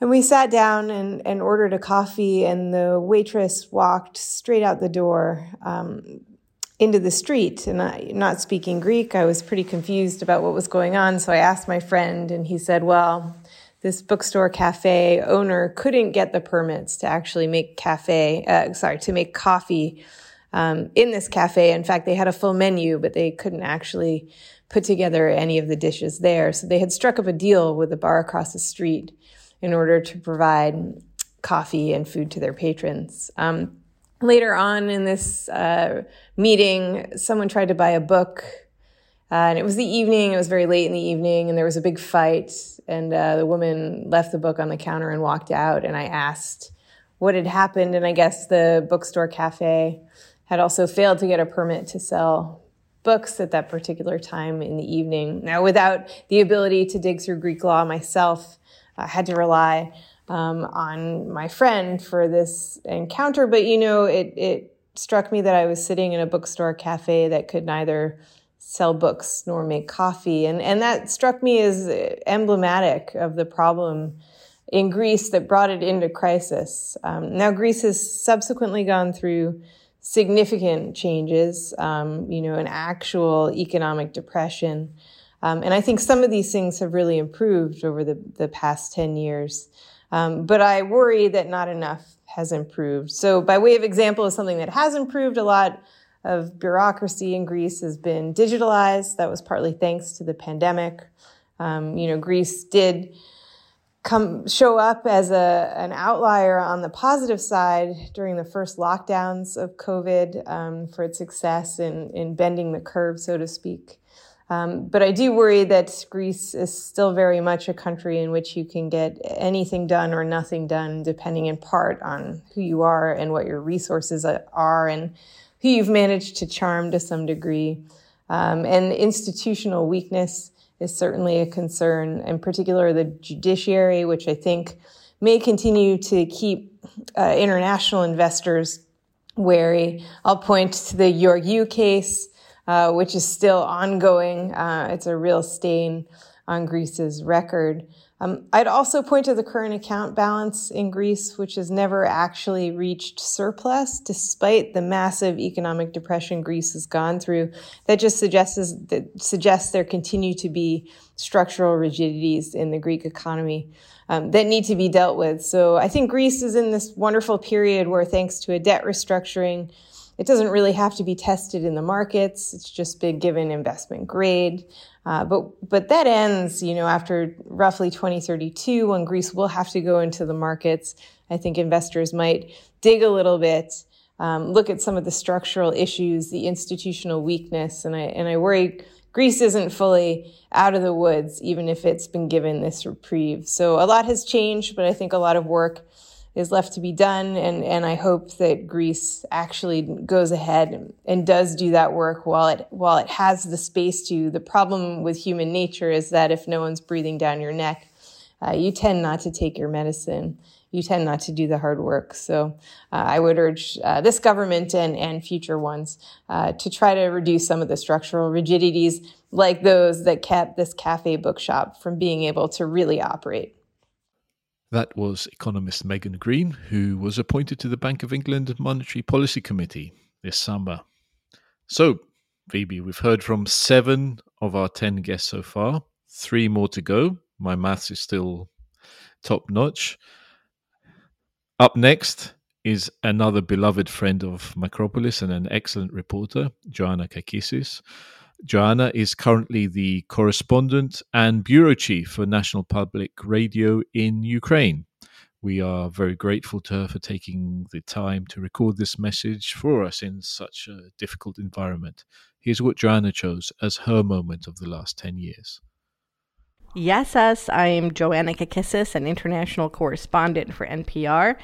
Speaker 11: And we sat down and, and ordered a coffee, and the waitress walked straight out the door um, into the street. And I, not speaking Greek, I was pretty confused about what was going on. So I asked my friend, and he said, Well, this bookstore cafe owner couldn't get the permits to actually make cafe, uh, sorry, to make coffee um, in this cafe. In fact, they had a full menu, but they couldn't actually put together any of the dishes there. So they had struck up a deal with the bar across the street in order to provide coffee and food to their patrons. Um, later on in this uh, meeting, someone tried to buy a book. Uh, and it was the evening, it was very late in the evening, and there was a big fight. And uh, the woman left the book on the counter and walked out. And I asked what had happened. And I guess the bookstore cafe had also failed to get a permit to sell books at that particular time in the evening. Now, without the ability to dig through Greek law myself, I had to rely um, on my friend for this encounter. But you know, it it struck me that I was sitting in a bookstore cafe that could neither sell books nor make coffee, and and that struck me as emblematic of the problem in Greece that brought it into crisis. Um, now, Greece has subsequently gone through significant changes, um, you know, an actual economic depression. Um, and I think some of these things have really improved over the, the past 10 years. Um, but I worry that not enough has improved. So, by way of example of something that has improved, a lot of bureaucracy in Greece has been digitalized. That was partly thanks to the pandemic. Um, you know, Greece did come show up as a an outlier on the positive side during the first lockdowns of COVID um, for its success in in bending the curve, so to speak. Um, but I do worry that Greece is still very much a country in which you can get anything done or nothing done, depending in part on who you are and what your resources are and who you've managed to charm to some degree. Um, and institutional weakness is certainly a concern, in particular the judiciary, which I think may continue to keep uh, international investors wary. I'll point to the Georgiou case, uh, which is still ongoing. Uh, it's a real stain on Greece's record. Um, I'd also point to the current account balance in Greece, which has never actually reached surplus, despite the massive economic depression Greece has gone through. That just suggests that suggests there continue to be structural rigidities in the Greek economy um, that need to be dealt with. So I think Greece is in this wonderful period where, thanks to a debt restructuring, it doesn't really have to be tested in the markets. It's just been given investment grade. Uh, but but that ends, you know, after roughly 2032, when Greece will have to go into the markets. I think investors might dig a little bit, um, look at some of the structural issues, the institutional weakness, and I and I worry Greece isn't fully out of the woods, even if it's been given this reprieve. So a lot has changed, but I think a lot of work is left to be done. And, and I hope that Greece actually goes ahead and does do that work while it, while it has the space to. The problem with human nature is that if no one's breathing down your neck, uh, you tend not to take your medicine. You tend not to do the hard work. So uh, I would urge uh, this government and, and future ones uh, to try to reduce some of the structural rigidities like those that kept this cafe bookshop from being able to really operate.
Speaker 2: That was economist Megan Greene, who was appointed to the Bank of England Monetary Policy Committee this summer. So, Phoebe, we've heard from seven of our 10 guests so far, three more to go. My maths is still top notch. Up next is another beloved friend of Macropolis and an excellent reporter, Joanna Kakissis, Joanna is currently the correspondent and bureau chief for National Public Radio in Ukraine. We are very grateful to her for taking the time to record this message for us in such a difficult environment. Here's what Joanna chose as her moment of the last 10 years.
Speaker 12: Yes, us. I am Joanna Kakissis, an international correspondent for NPR,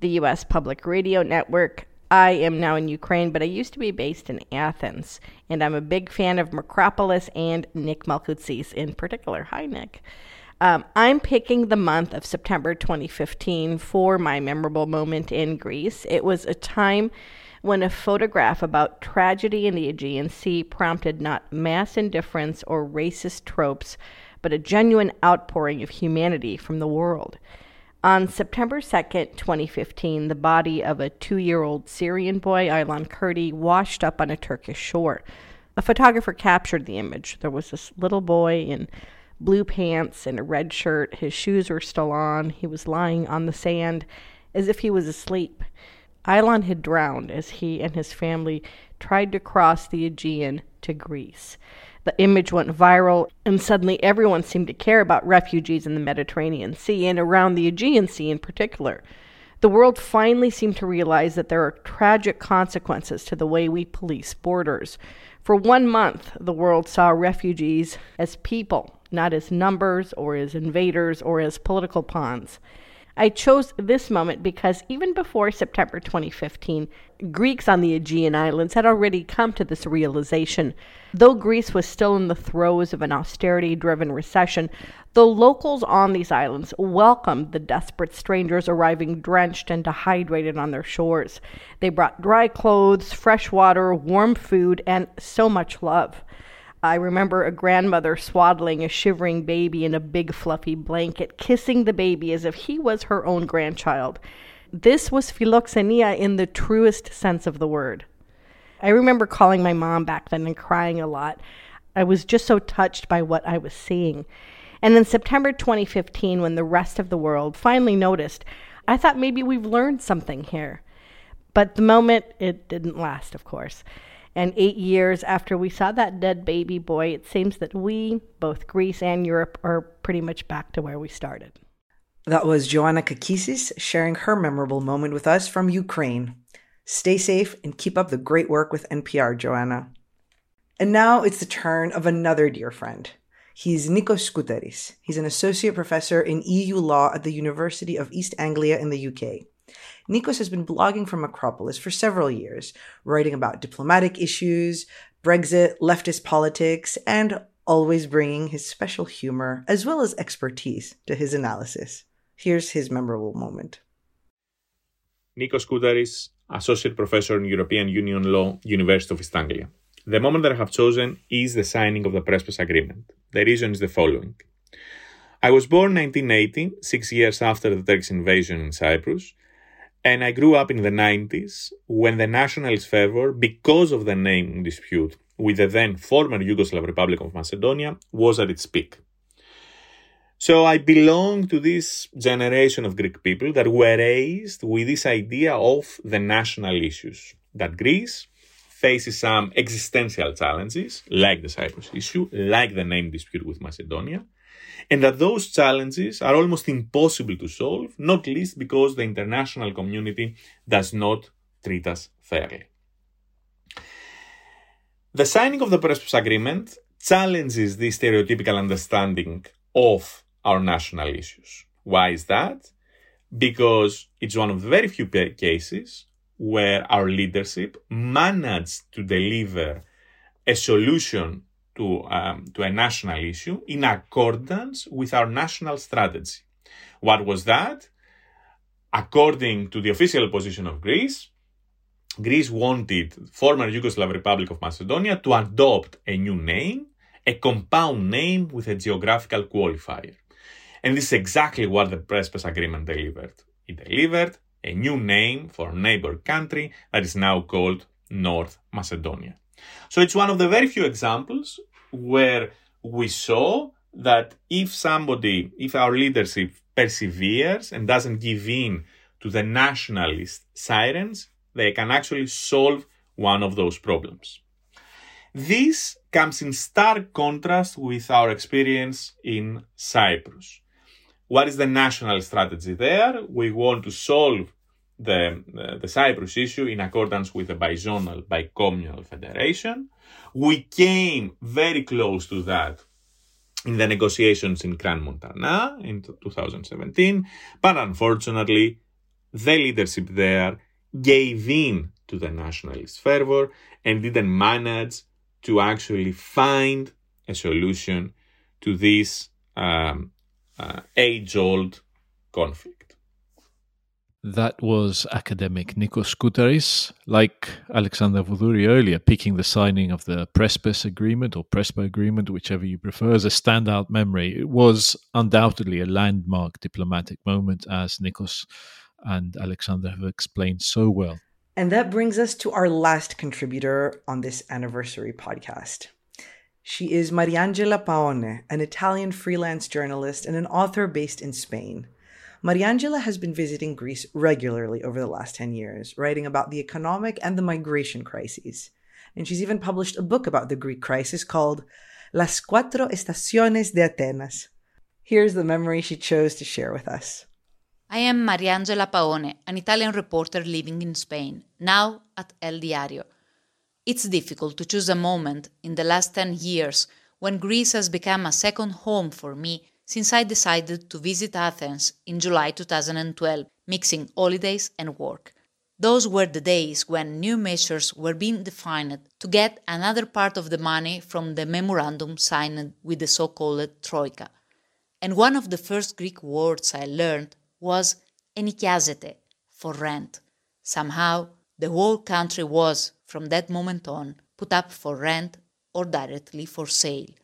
Speaker 12: the U.S. Public Radio Network. I am now in Ukraine, but I used to be based in Athens, and I'm a big fan of Macropolis and Nick Malkoutzis in particular. Hi, Nick. Um, I'm picking the month of September 2015 for my memorable moment in Greece. It was a time when a photograph about tragedy in the Aegean Sea prompted not mass indifference or racist tropes but a genuine outpouring of humanity from the world. On September 2nd, 2015, the body of a two year old Syrian boy, Aylan Kurdi, washed up on a Turkish shore. A photographer captured the image. There was this little boy in blue pants and a red shirt. His shoes were still on. He was lying on the sand as if he was asleep. Aylan had drowned as he and his family tried to cross the Aegean to Greece. The image went viral, and suddenly everyone seemed to care about refugees in the Mediterranean Sea and around the Aegean Sea in particular. The world finally seemed to realize that there are tragic consequences to the way we police borders. For one month, the world saw refugees as people, not as numbers or as invaders or as political pawns. I chose this moment because even before September 2015, Greeks on the Aegean Islands had already come to this realization. Though Greece was still in the throes of an austerity driven recession, the locals on these islands welcomed the desperate strangers arriving drenched and dehydrated on their shores. They brought dry clothes, fresh water, warm food, and so much love. I remember a grandmother swaddling a shivering baby in a big fluffy blanket, kissing the baby as if he was her own grandchild. This was philoxenia in the truest sense of the word. I remember calling my mom back then and crying a lot. I was just so touched by what I was seeing. And in September 2015, when the rest of the world finally noticed, I thought maybe we've learned something here. But the moment, it didn't last, of course. And eight years after we saw that dead baby boy, it seems that we, both Greece and Europe, are pretty much back to where we started.
Speaker 1: That was Joanna Kakissis sharing her memorable moment with us from Ukraine. Stay safe and keep up the great work with NPR, Joanna. And now it's the turn of another dear friend. He's Nikos Skoutaris. He's an associate professor in EU law at the University of East Anglia in the UK. Nikos has been blogging from Macropolis for several years, writing about diplomatic issues, Brexit, leftist politics, and always bringing his special humor as well as expertise to his analysis. Here's his memorable moment.
Speaker 13: Nikos Skoutaris, Associate Professor in European Union Law, University of East Anglia. The moment that I have chosen is the signing of the Prespes Agreement. The reason is the following. I was born 1980, six years after the Turkish invasion in Cyprus, and I grew up in the 90s when the nationalist fervor, because of the name dispute with the then former Yugoslav Republic of Macedonia, was at its peak. So I belong to this generation of Greek people that were raised with this idea of the national issues, that Greece faces some existential challenges, like the Cyprus issue, like the name dispute with Macedonia, and that those challenges are almost impossible to solve, not least because the international community does not treat us fairly. The signing of the Prespes Agreement challenges this stereotypical understanding of our national issues. Why is that? Because it's one of the very few cases where our leadership managed to deliver a solution to, um, to a national issue in accordance with our national strategy. What was that? According to the official position of Greece, Greece wanted former Yugoslav Republic of Macedonia to adopt a new name, a compound name with a geographical qualifier. And this is exactly what the Prespes Agreement delivered. It delivered a new name for a neighbor country that is now called North Macedonia. So it's one of the very few examples where we saw that if somebody, if our leadership perseveres and doesn't give in to the nationalist sirens, they can actually solve one of those problems. This comes in stark contrast with our experience in Cyprus. What is the national strategy there? We want to solve the, the, the Cyprus issue in accordance with the bizonal, bicommunal federation. We came very close to that in the negotiations in Crans-Montana in 2017. But unfortunately, the leadership there gave in to the nationalist fervor and didn't manage to actually find a solution to this um, uh, age old conflict.
Speaker 2: That was academic Nikos Skoutaris, like Alexandra Voudouri earlier, picking the signing of the Prespes Agreement or Prespa Agreement, whichever you prefer, as a standout memory. It was undoubtedly a landmark diplomatic moment, as Nikos and Alexandra have explained so well.
Speaker 1: And that brings us to our last contributor on this anniversary podcast. She is Mariangela Paone, an Italian freelance journalist and an author based in Spain. Mariangela has been visiting Greece regularly over the last 10 years, writing about the economic and the migration crises. And she's even published a book about the Greek crisis called Las Cuatro Estaciones de Atenas. Here's the memory she chose to share with us.
Speaker 14: I am Mariangela Paone, an Italian reporter living in Spain, now at El Diario. It's difficult to choose a moment in the last 10 years when Greece has become a second home for me since I decided to visit Athens in July 2012, mixing holidays and work. Those were the days when new measures were being defined to get another part of the money from the memorandum signed with the so called Troika. And one of the first Greek words I learned was enikazete, for rent. Somehow, the whole country was, from that moment on, put up for rent or directly for sale.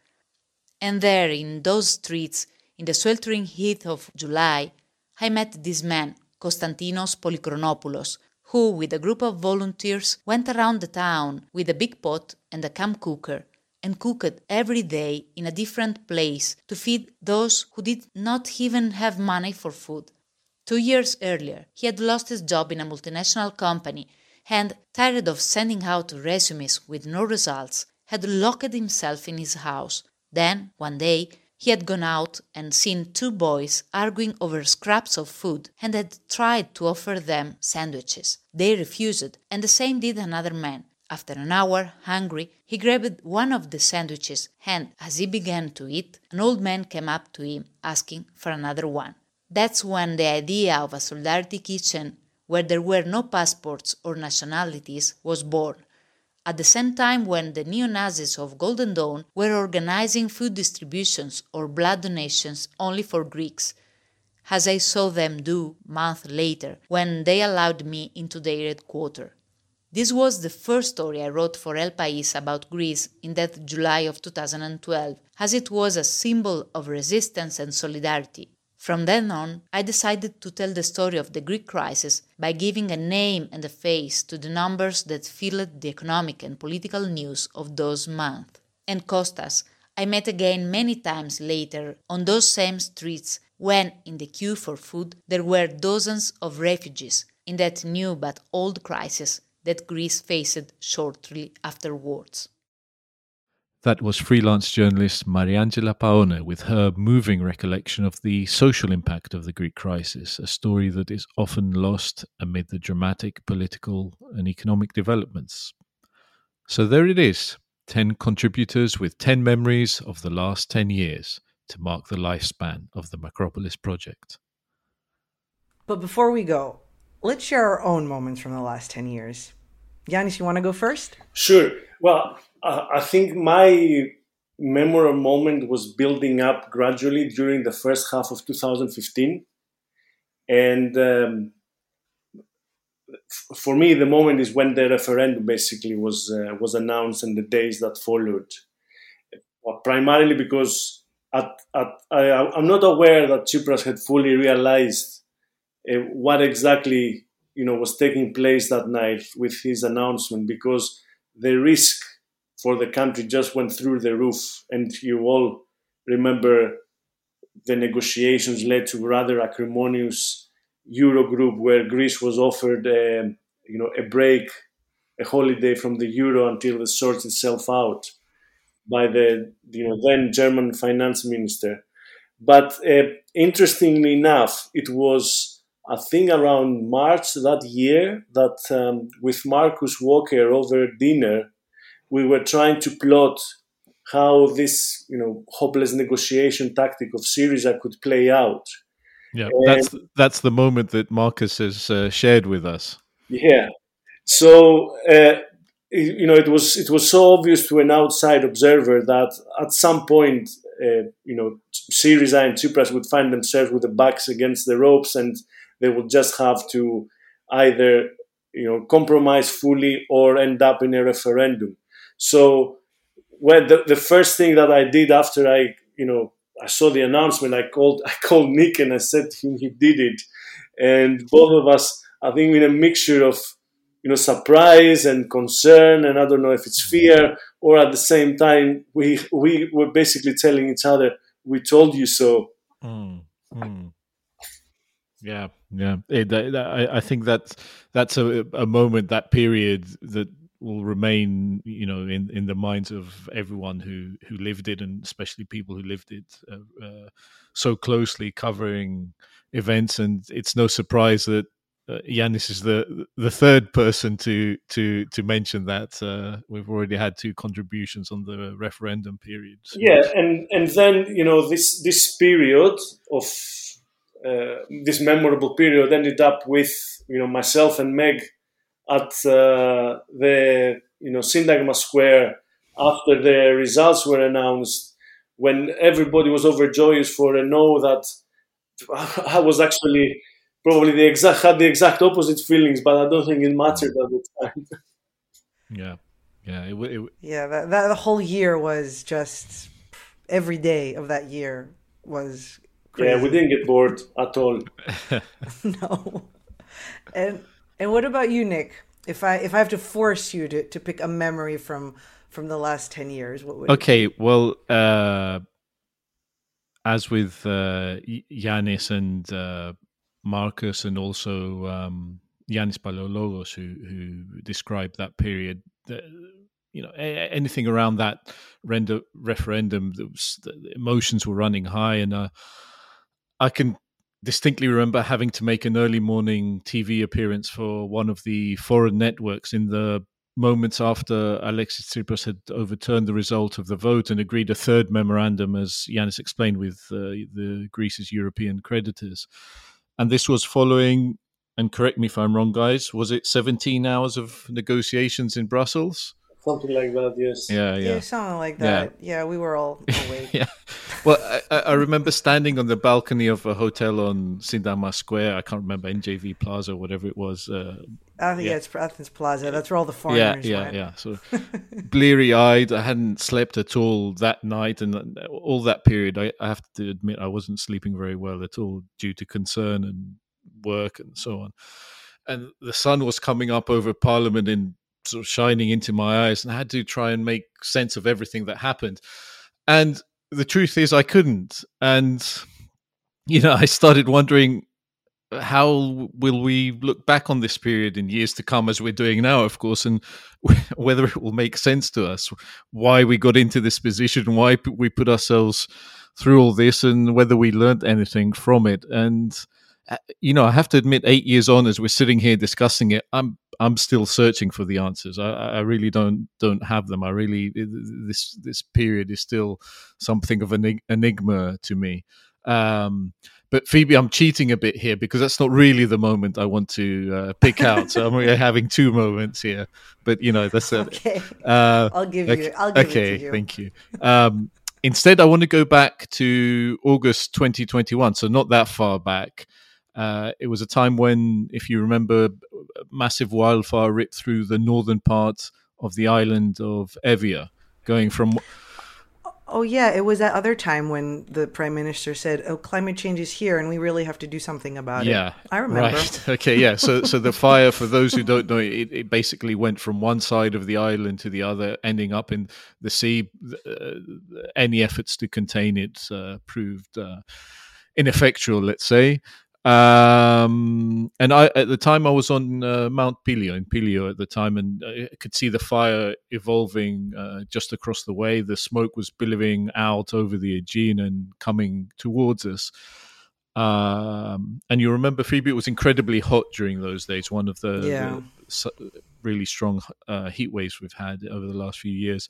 Speaker 14: And there, in those streets, in the sweltering heat of July, I met this man, Konstantinos Polychronopoulos, who, with a group of volunteers, went around the town with a big pot and a camp cooker and cooked every day in a different place to feed those who did not even have money for food. Two years earlier, he had lost his job in a multinational company and, tired of sending out resumes with no results, had locked himself in his house. Then, one day, he had gone out and seen two boys arguing over scraps of food and had tried to offer them sandwiches. They refused, and the same did another man. After an hour, hungry, he grabbed one of the sandwiches, and as he began to eat, an old man came up to him asking for another one. That's when the idea of a solidarity kitchen where there were no passports or nationalities was born. At the same time, when the neo Nazis of Golden Dawn were organizing food distributions or blood donations only for Greeks, as I saw them do months later when they allowed me into their headquarters. This was the first story I wrote for El País about Greece in that July of 2012, as it was a symbol of resistance and solidarity. From then on, I decided to tell the story of the Greek crisis by giving a name and a face to the numbers that filled the economic and political news of those months. And Kostas, I met again many times later on those same streets when, in the queue for food, there were dozens of refugees in that new but old crisis that Greece faced shortly afterwards.
Speaker 2: That was freelance journalist Mariangela Paone with her moving recollection of the social impact of the Greek crisis, a story that is often lost amid the dramatic political and economic developments. So there it is 10 contributors with 10 memories of the last 10 years to mark the lifespan of the Macropolis project.
Speaker 1: But before we go, let's share our own moments from the last 10 years. Yanis, you want to go first?
Speaker 3: Sure. Well, I think my memorable moment was building up gradually during the first half of 2015. And um, f- for me, the moment is when the referendum basically was uh, was announced and the days that followed. Primarily because at, at, I, am not aware that Tsipras had fully realized uh, what exactly you know was taking place that night with his announcement because the risk for the country just went through the roof. And you all remember the negotiations led to rather acrimonious Eurogroup, where Greece was offered, a, um, you know, a break, a holiday from the euro until it sorts itself out by the you know then German finance minister. But uh, interestingly enough, it was I think around March that year that um, with Marcus Walker over dinner, we were trying to plot how this you know hopeless negotiation tactic of Syriza could play out.
Speaker 2: Yeah, and, that's that's the moment that Marcus has uh, shared with us.
Speaker 3: Yeah, so uh, you know it was it was so obvious to an outside observer that at some point uh, you know Syriza and Tsipras would find themselves with the backs against the ropes and they would just have to either you know compromise fully or end up in a referendum. So when the, the first thing that I did after I you know I saw the announcement, I called (laughs) I called Nick and I said to him he did it, and both of us I think in a mixture of you know surprise and concern and I don't know if it's fear or at the same time we we were basically telling each other we told you so.
Speaker 2: Mm, mm. Yeah, yeah. It, I, I think that's that's a, a moment, that period that will remain, you know, in, in the minds of everyone who, who lived it, and especially people who lived it uh, uh, so closely, covering events. And it's no surprise that uh, Yanis is the the third person to to to mention that. Uh, we've already had two contributions on the referendum period.
Speaker 3: Yeah, and and then you know this this period of uh, this memorable period ended up with you know myself and Meg at uh, the you know Syntagma Square after the results were announced, when everybody was overjoyed for a no that (laughs) I was actually probably the exact had the exact opposite feelings, but I don't think it mattered at the time. (laughs)
Speaker 2: Yeah, yeah, it, it,
Speaker 1: yeah. That, that the whole year was just every day of that year was. Crazy.
Speaker 3: Yeah, we didn't get bored at all. (laughs)
Speaker 1: no, and and what about you, Nick? If I if I have to force you to, to pick a memory from from the last ten years, what would?
Speaker 2: Okay, well, uh, as with uh, Yanis and uh, Marcus and also um, Yanis Palaiologos, who who described that period. The, you know, anything around that render, referendum, was, the emotions were running high, and uh, I can distinctly remember having to make an early morning TV appearance for one of the foreign networks in the moments after Alexis Tsipras had overturned the result of the vote and agreed a third memorandum, as Yanis explained, with uh, the Greece's European creditors and this was following. And correct me if I'm wrong, guys. Was it 17 hours of negotiations in Brussels?
Speaker 3: Something like that, yes.
Speaker 2: Yeah, yeah.
Speaker 1: Yeah, something like that. Yeah, yeah we were all (laughs) awake.
Speaker 2: yeah. Well, I, I, remember standing on the balcony of a hotel on Syntagma Square. I can't remember NJV Plaza or whatever it was. Uh,
Speaker 1: I think yeah. it's Athens Plaza. That's where all the foreigners
Speaker 2: Yeah, yeah,
Speaker 1: went.
Speaker 2: yeah. So (laughs) bleary-eyed. I hadn't slept at all that night, and all that period. I, I have to admit, I wasn't sleeping very well at all due to concern and work and so on. And the sun was coming up over Parliament in sort of shining into my eyes, and I had to try and make sense of everything that happened. And the truth is, I couldn't. And you know, (laughs) I started wondering how will we look back on this period in years to come as we're doing now of course and (laughs) whether it will make sense to us why we got into this position why we put ourselves through all this and whether we learned anything from it and uh, you know i have to admit 8 years on as we're sitting here discussing it i'm I'm still searching for the answers. I, I, really don't don't have them. I really this this period is still something of an enigma to me. Um, but Phoebe, I'm cheating a bit here because that's not really the moment I want to uh, pick out. So I'm really having two moments here. But you know, that's
Speaker 1: okay. Uh, I'll give you. I'll give
Speaker 2: okay,
Speaker 1: it you.
Speaker 2: thank you. Um, instead, I want to go back to August 2021, so not that far back. Uh, it was a time when, if you remember, massive wildfire ripped through the northern part of the island of Evia, going from.
Speaker 1: Oh yeah, it was that other time when the prime minister said, "Oh, climate change is here, and we really have to do something about
Speaker 2: yeah,
Speaker 1: it." Yeah, I remember.
Speaker 2: Right. (laughs) Okay. Yeah. So, so the fire, for those who don't know, it, it basically went from one side of the island to the other, ending up in the sea. Uh, any efforts to contain it uh, proved uh, ineffectual. Let's say. Um, and I, at the time, I was on uh, Mount Pylio in Pylio at the time, and I could see the fire evolving uh, just across the way. The smoke was billowing out over the Aegean and coming towards us. Um, and you remember, Phoebe, it was incredibly hot during those days. One of the,
Speaker 1: yeah.
Speaker 2: the really strong uh, heat waves we've had over the last few years.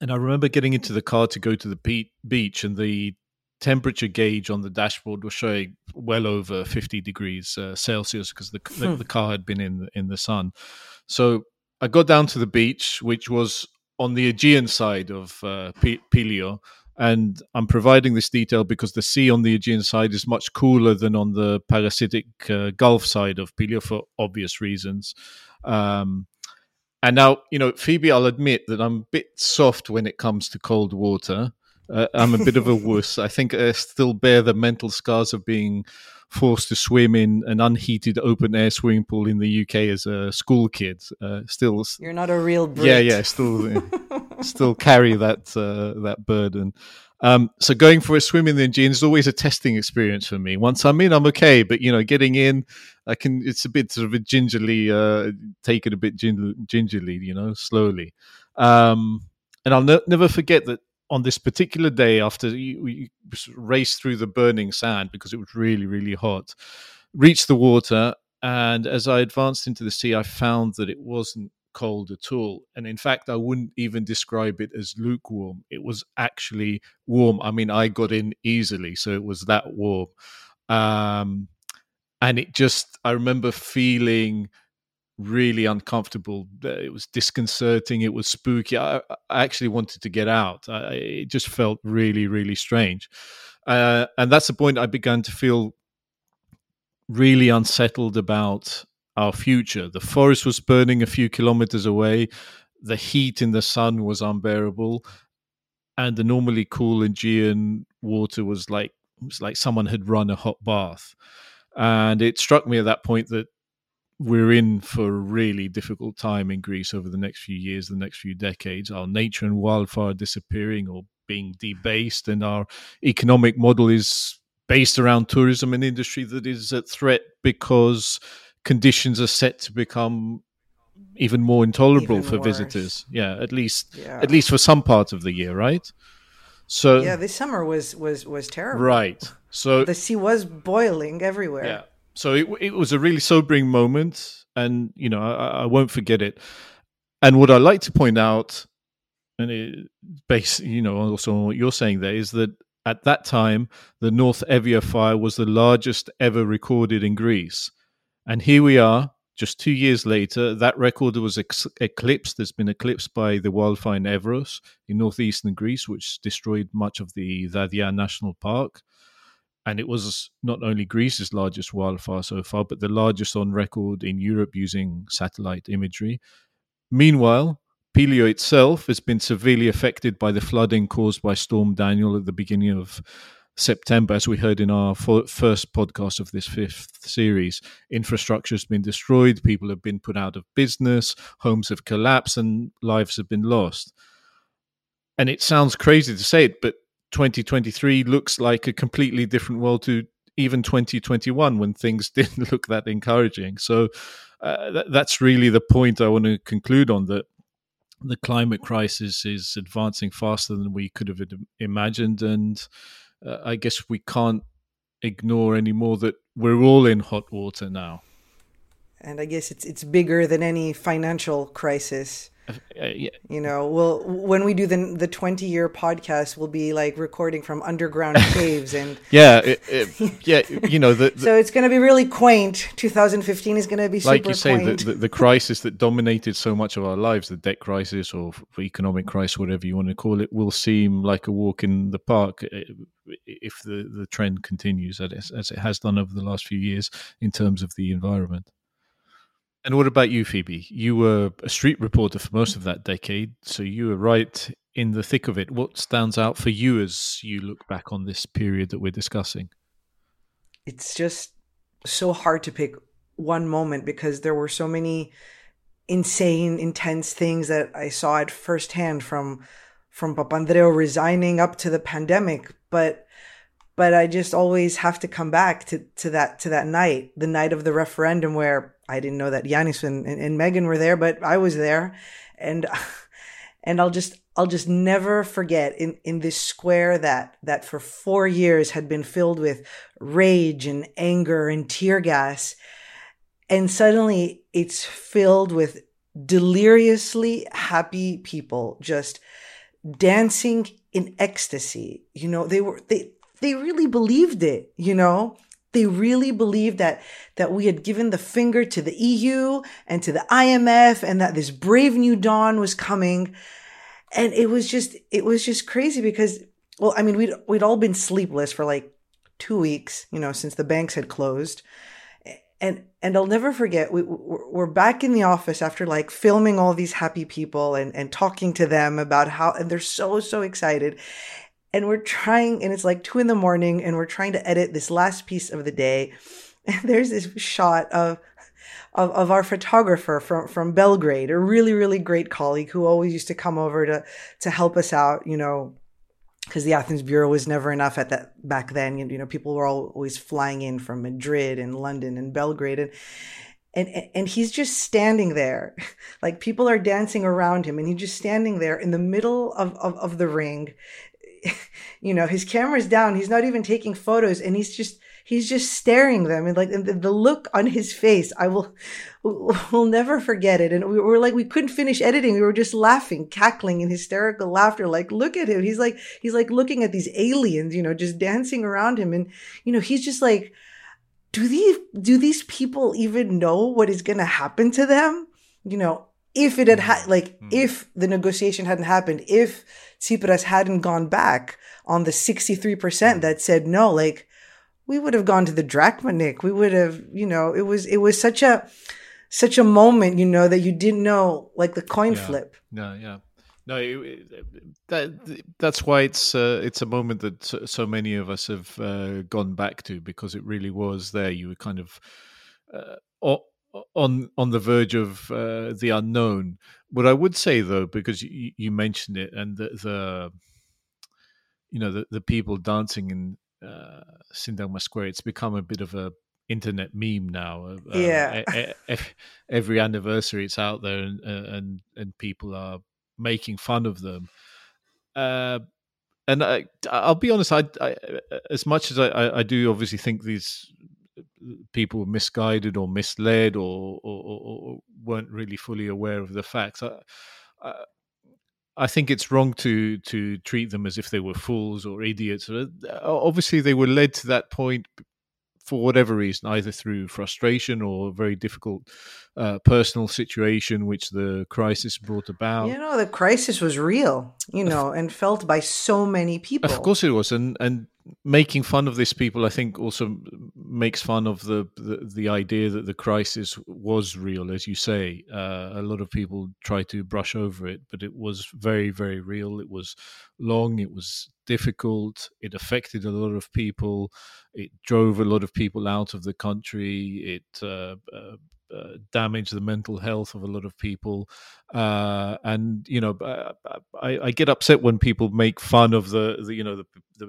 Speaker 2: And I remember getting into the car to go to the beach, and the temperature gauge on the dashboard was showing well over 50 degrees uh, Celsius because the, the,
Speaker 1: Hmm.
Speaker 2: the car had been in the, in the sun. So I got down to the beach, which was on the Aegean side of uh, P- Pilio. And I'm providing this detail because the sea on the Aegean side is much cooler than on the Pagasetic uh, Gulf side of Pilio for obvious reasons. Um, and now, you know, Phoebe, I'll admit that I'm a bit soft when it comes to cold water. Uh, I'm a bit of a wuss. I think I still bear the mental scars of being forced to swim in an unheated open air swimming pool in the UK as a school kid. Uh, still,
Speaker 1: You're not a real Brit.
Speaker 2: yeah, yeah, still, uh, (laughs) still carry that uh, that burden. Um, so going for a swim in the Aegean is always a testing experience for me. Once I'm in, I'm okay, but you know, getting in, I can. It's a bit sort of a gingerly, uh, take it a bit gin- gingerly, you know, slowly. Um, and I'll ne- never forget that on this particular day, after we raced through the burning sand because it was really, really hot, reached the water, and as I advanced into the sea, I found that it wasn't cold at all. And in fact, I wouldn't even describe it as lukewarm. It was actually warm. I mean, I got in easily, so it was that warm. Um, and it just, I remember feeling really uncomfortable. It was disconcerting. It was spooky. I, I actually wanted to get out. I, it just felt really, really strange. Uh, and that's the point I began to feel really unsettled about our future. The forest was burning a few kilometers away. The heat in the sun was unbearable, and the normally cool Aegean water was like it was like someone had run a hot bath. And it struck me at that point that we're in for a really difficult time in Greece over the next few years, the next few decades. Our nature and wildfire are disappearing or being debased, and our economic model is based around tourism and industry that is at threat because conditions are set to become even more intolerable
Speaker 1: Even
Speaker 2: for
Speaker 1: worse.
Speaker 2: visitors. Yeah, at least
Speaker 1: Yeah.
Speaker 2: at least for some part of the year, right? So
Speaker 1: yeah, this summer was was was terrible.
Speaker 2: right. So
Speaker 1: The sea was boiling everywhere.
Speaker 2: yeah. So it it was a really sobering moment, and you know I, I won't forget it. And what I like to point out, and it base you know also on what you're saying there is that at that time the North Evia fire was the largest ever recorded in Greece, and here we are. Just two years later, that record was ex- eclipsed. Has been eclipsed by the wildfire in Evros in northeastern Greece, which destroyed much of the Dadia National Park and it was not only Greece's largest wildfire so far, but the largest on record in Europe using satellite imagery. Meanwhile, Pelio itself has been severely affected by the flooding caused by Storm Daniel at the beginning of September, as we heard in our first podcast of this fifth series. Infrastructure has been destroyed, people have been put out of business, homes have collapsed, and lives have been lost. And it sounds crazy to say it, but 2023 looks like a completely different world to even 2021 when things (laughs) didn't look that encouraging. So uh, that, that's really the point I want to conclude on that the climate crisis is advancing faster than we could have im- imagined. And uh, I guess we can't ignore anymore that we're all in hot water now.
Speaker 1: And I guess it's it's bigger than any financial crisis.
Speaker 2: Uh, yeah.
Speaker 1: You know, we'll when we do the the twenty year podcast, we'll be like recording from underground (laughs) caves and
Speaker 2: Yeah, it, it, yeah, you know the, the
Speaker 1: so it's going to be really quaint. 2015 is going to be super
Speaker 2: like you say, the,
Speaker 1: quaint.
Speaker 2: the, the crisis that dominated so much of our lives, the debt crisis or economic crisis, whatever you want to call it, will seem like a walk in the park eh, if the, the trend continues as, as it has done over the last few years in terms of the environment. And what about you, Phoebe? You were a street reporter for most of that decade, so you were right in the thick of it. What stands out for you as you look back on this period that we're discussing?
Speaker 1: it's just so hard to pick one moment because there were so many insane, intense things that I saw at firsthand from from Papandreou resigning up to the pandemic. But but I just always have to come back to, to that to that night, the night of the referendum where I didn't know that Yiannis and, and, and Megan were there, but I was there. And (laughs) and I'll just I'll just never forget in, in this square that that for four years had been filled with rage and anger and tear gas. And suddenly it's filled with deliriously happy people just dancing in ecstasy. You know, they were they they really believed it, you know? They really believed that that we had given the finger to the EU and to the IMF and that this brave new dawn was coming. And it was just it was just crazy because well, I mean, we'd we'd all been sleepless for like 2 weeks, you know, since the banks had closed. And and I'll never forget we we're back in the office after like filming all these happy people and and talking to them about how and they're so so excited and we're trying and it's like two in the morning and we're trying to edit this last piece of the day. (laughs) And there's this shot of of, of our photographer from from belgrade a really really great colleague who always used to come over to to help us out you know because the athens bureau was never enough at that back then you know people were always flying in from madrid and london and belgrade and and and he's just standing there. (laughs) Like people are dancing around him and he's just standing there in the middle of, of, of the ring (laughs) you know, his camera's down. He's not even taking photos and he's just, he's just staring them and like the, the look on his face, I will, (laughs) we'll never forget it. And we were like, we couldn't finish editing. We were just laughing, cackling in hysterical laughter. Like, look at him. He's like, he's like looking at these aliens, you know, just dancing around him. And, you know, he's just like, do these, do these people even know what is going to happen to them? You know, if it had had, like, mm-hmm. if the negotiation hadn't happened, if Tsipras hadn't gone back on the 63% that said no, like we would have gone to the drachma Nick. We would have, you know, it was, it was such a, such a moment, you know, that you didn't know, like the coin
Speaker 2: yeah.
Speaker 1: flip.
Speaker 2: No, yeah. No, it, that that's why it's uh, it's a moment that so, so many of us have uh, gone back to because it really was there. You were kind of uh, on on the verge of uh, the unknown. What I would say though, because you, you mentioned it, and the, the, you know the, the people dancing in uh, Syntagma Square, it's become a bit of a internet meme now.
Speaker 1: Uh, yeah, (laughs)
Speaker 2: every anniversary it's out there, and and and people are making fun of them. Uh, and I, I'll be honest. I, I as much as I, I do obviously think these people were misguided or misled or, or, or, weren't really fully aware of the facts. I, I, think it's wrong to to treat them as if they were fools or idiots. Uh, obviously, they were led to that point for whatever reason, either through frustration or a very difficult uh, personal situation which the crisis brought about.
Speaker 1: You know, the crisis was real, you know, and felt by so many people.
Speaker 2: Of course it was, and and making fun of these people, I think, also makes fun of the, the, the idea that the crisis was real, as you say. Uh, a lot of people try to brush over it, but it was very, very real. It was long. It was difficult. It affected a lot of people. It drove a lot of people out of the country. It uh, uh, uh, the mental health of a lot of people. Uh, and you know, I, I, get upset when people make fun of the, the you know the, the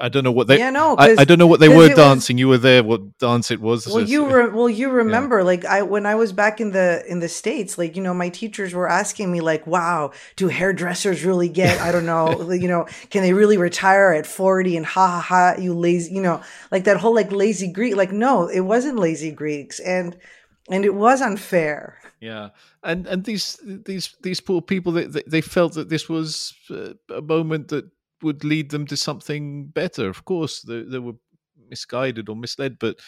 Speaker 2: I don't know what they.
Speaker 1: Yeah, no,
Speaker 2: I, I, don't know what they were dancing. Was, you were there. What dance it was?
Speaker 1: Well, you re, well, you remember, yeah. like I when I was back in the in the states, like you know, my teachers were asking me, like, "Wow, do hairdressers really get? I don't know, (laughs) you know, can they really retire at forty? And ha ha ha, you lazy, you know, like that whole like lazy Greek. Like, no, it wasn't lazy Greeks, and and it was unfair.
Speaker 2: Yeah, and and these these these poor people, they they felt that this was a moment that would lead them to something better. Of course, they, they were misguided or misled, but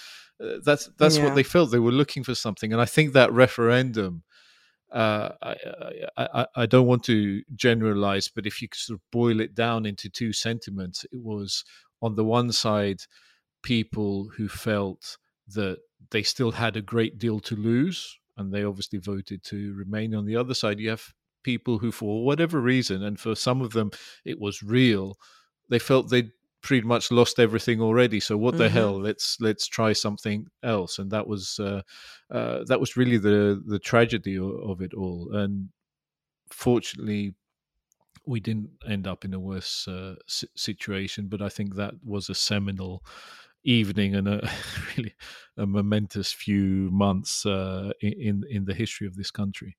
Speaker 2: uh, that's that's yeah. what they felt. They were looking for something, and I think that referendum. Uh, I, I, I don't want to generalize, but if you sort of boil it down into two sentiments, it was on the one side people who felt that they still had a great deal to lose, and they obviously voted to remain. On the other side, you have people who, for whatever reason, and for some of them it was real, they felt they'd pretty much lost everything already. So what mm-hmm. the hell? Let's let's try something else. And that was uh, uh, that was really the the tragedy of, of it all. And fortunately, we didn't end up in a worse uh, situation. But I think that was a seminal evening and a (laughs) really a momentous few months uh, in in the history of this country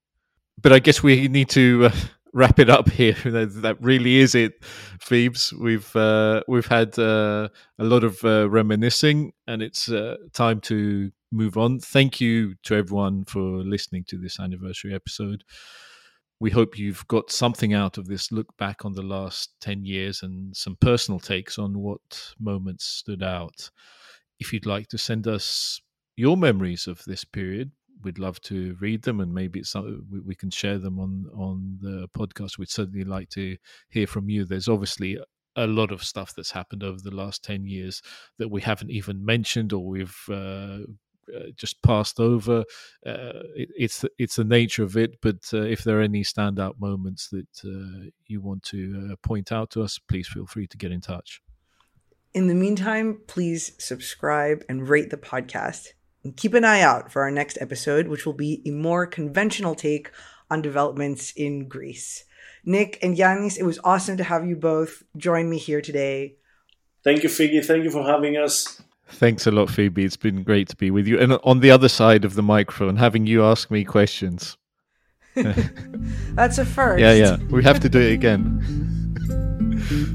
Speaker 2: but I guess we need to uh, (laughs) wrap it up here. (laughs) that really is it, Phoebes. We've uh, we've had uh, a lot of uh, reminiscing, and it's uh, time to move on. Thank you to everyone for listening to this anniversary episode. we hope you've got something out of this look back on the last 10 years and some personal takes on what moments stood out. If you'd like to send us your memories of this period, we'd love to read them and maybe it's something we, we can share them on on the podcast. We'd certainly like to hear from you. There's obviously a lot of stuff that's happened over the last 10 years that we haven't even mentioned or we've uh, uh, just passed over. Uh, it, it's it's the nature of it. But uh, if there are any standout moments that uh, you want to uh, point out to us, please feel free to get in touch.
Speaker 1: In the meantime, please subscribe and rate the podcast. And keep an eye out for our next episode, which will be a more conventional take on developments in Greece. Nick and Yiannis, it was awesome to have you both join me here today.
Speaker 3: Thank you, Figgy. Thank you for having us.
Speaker 2: Thanks a lot, Phoebe. It's been great to be with you. And on the other side of the microphone, having you ask me questions. (laughs)
Speaker 1: That's a first.
Speaker 2: Yeah, yeah. We have to do it again. (laughs)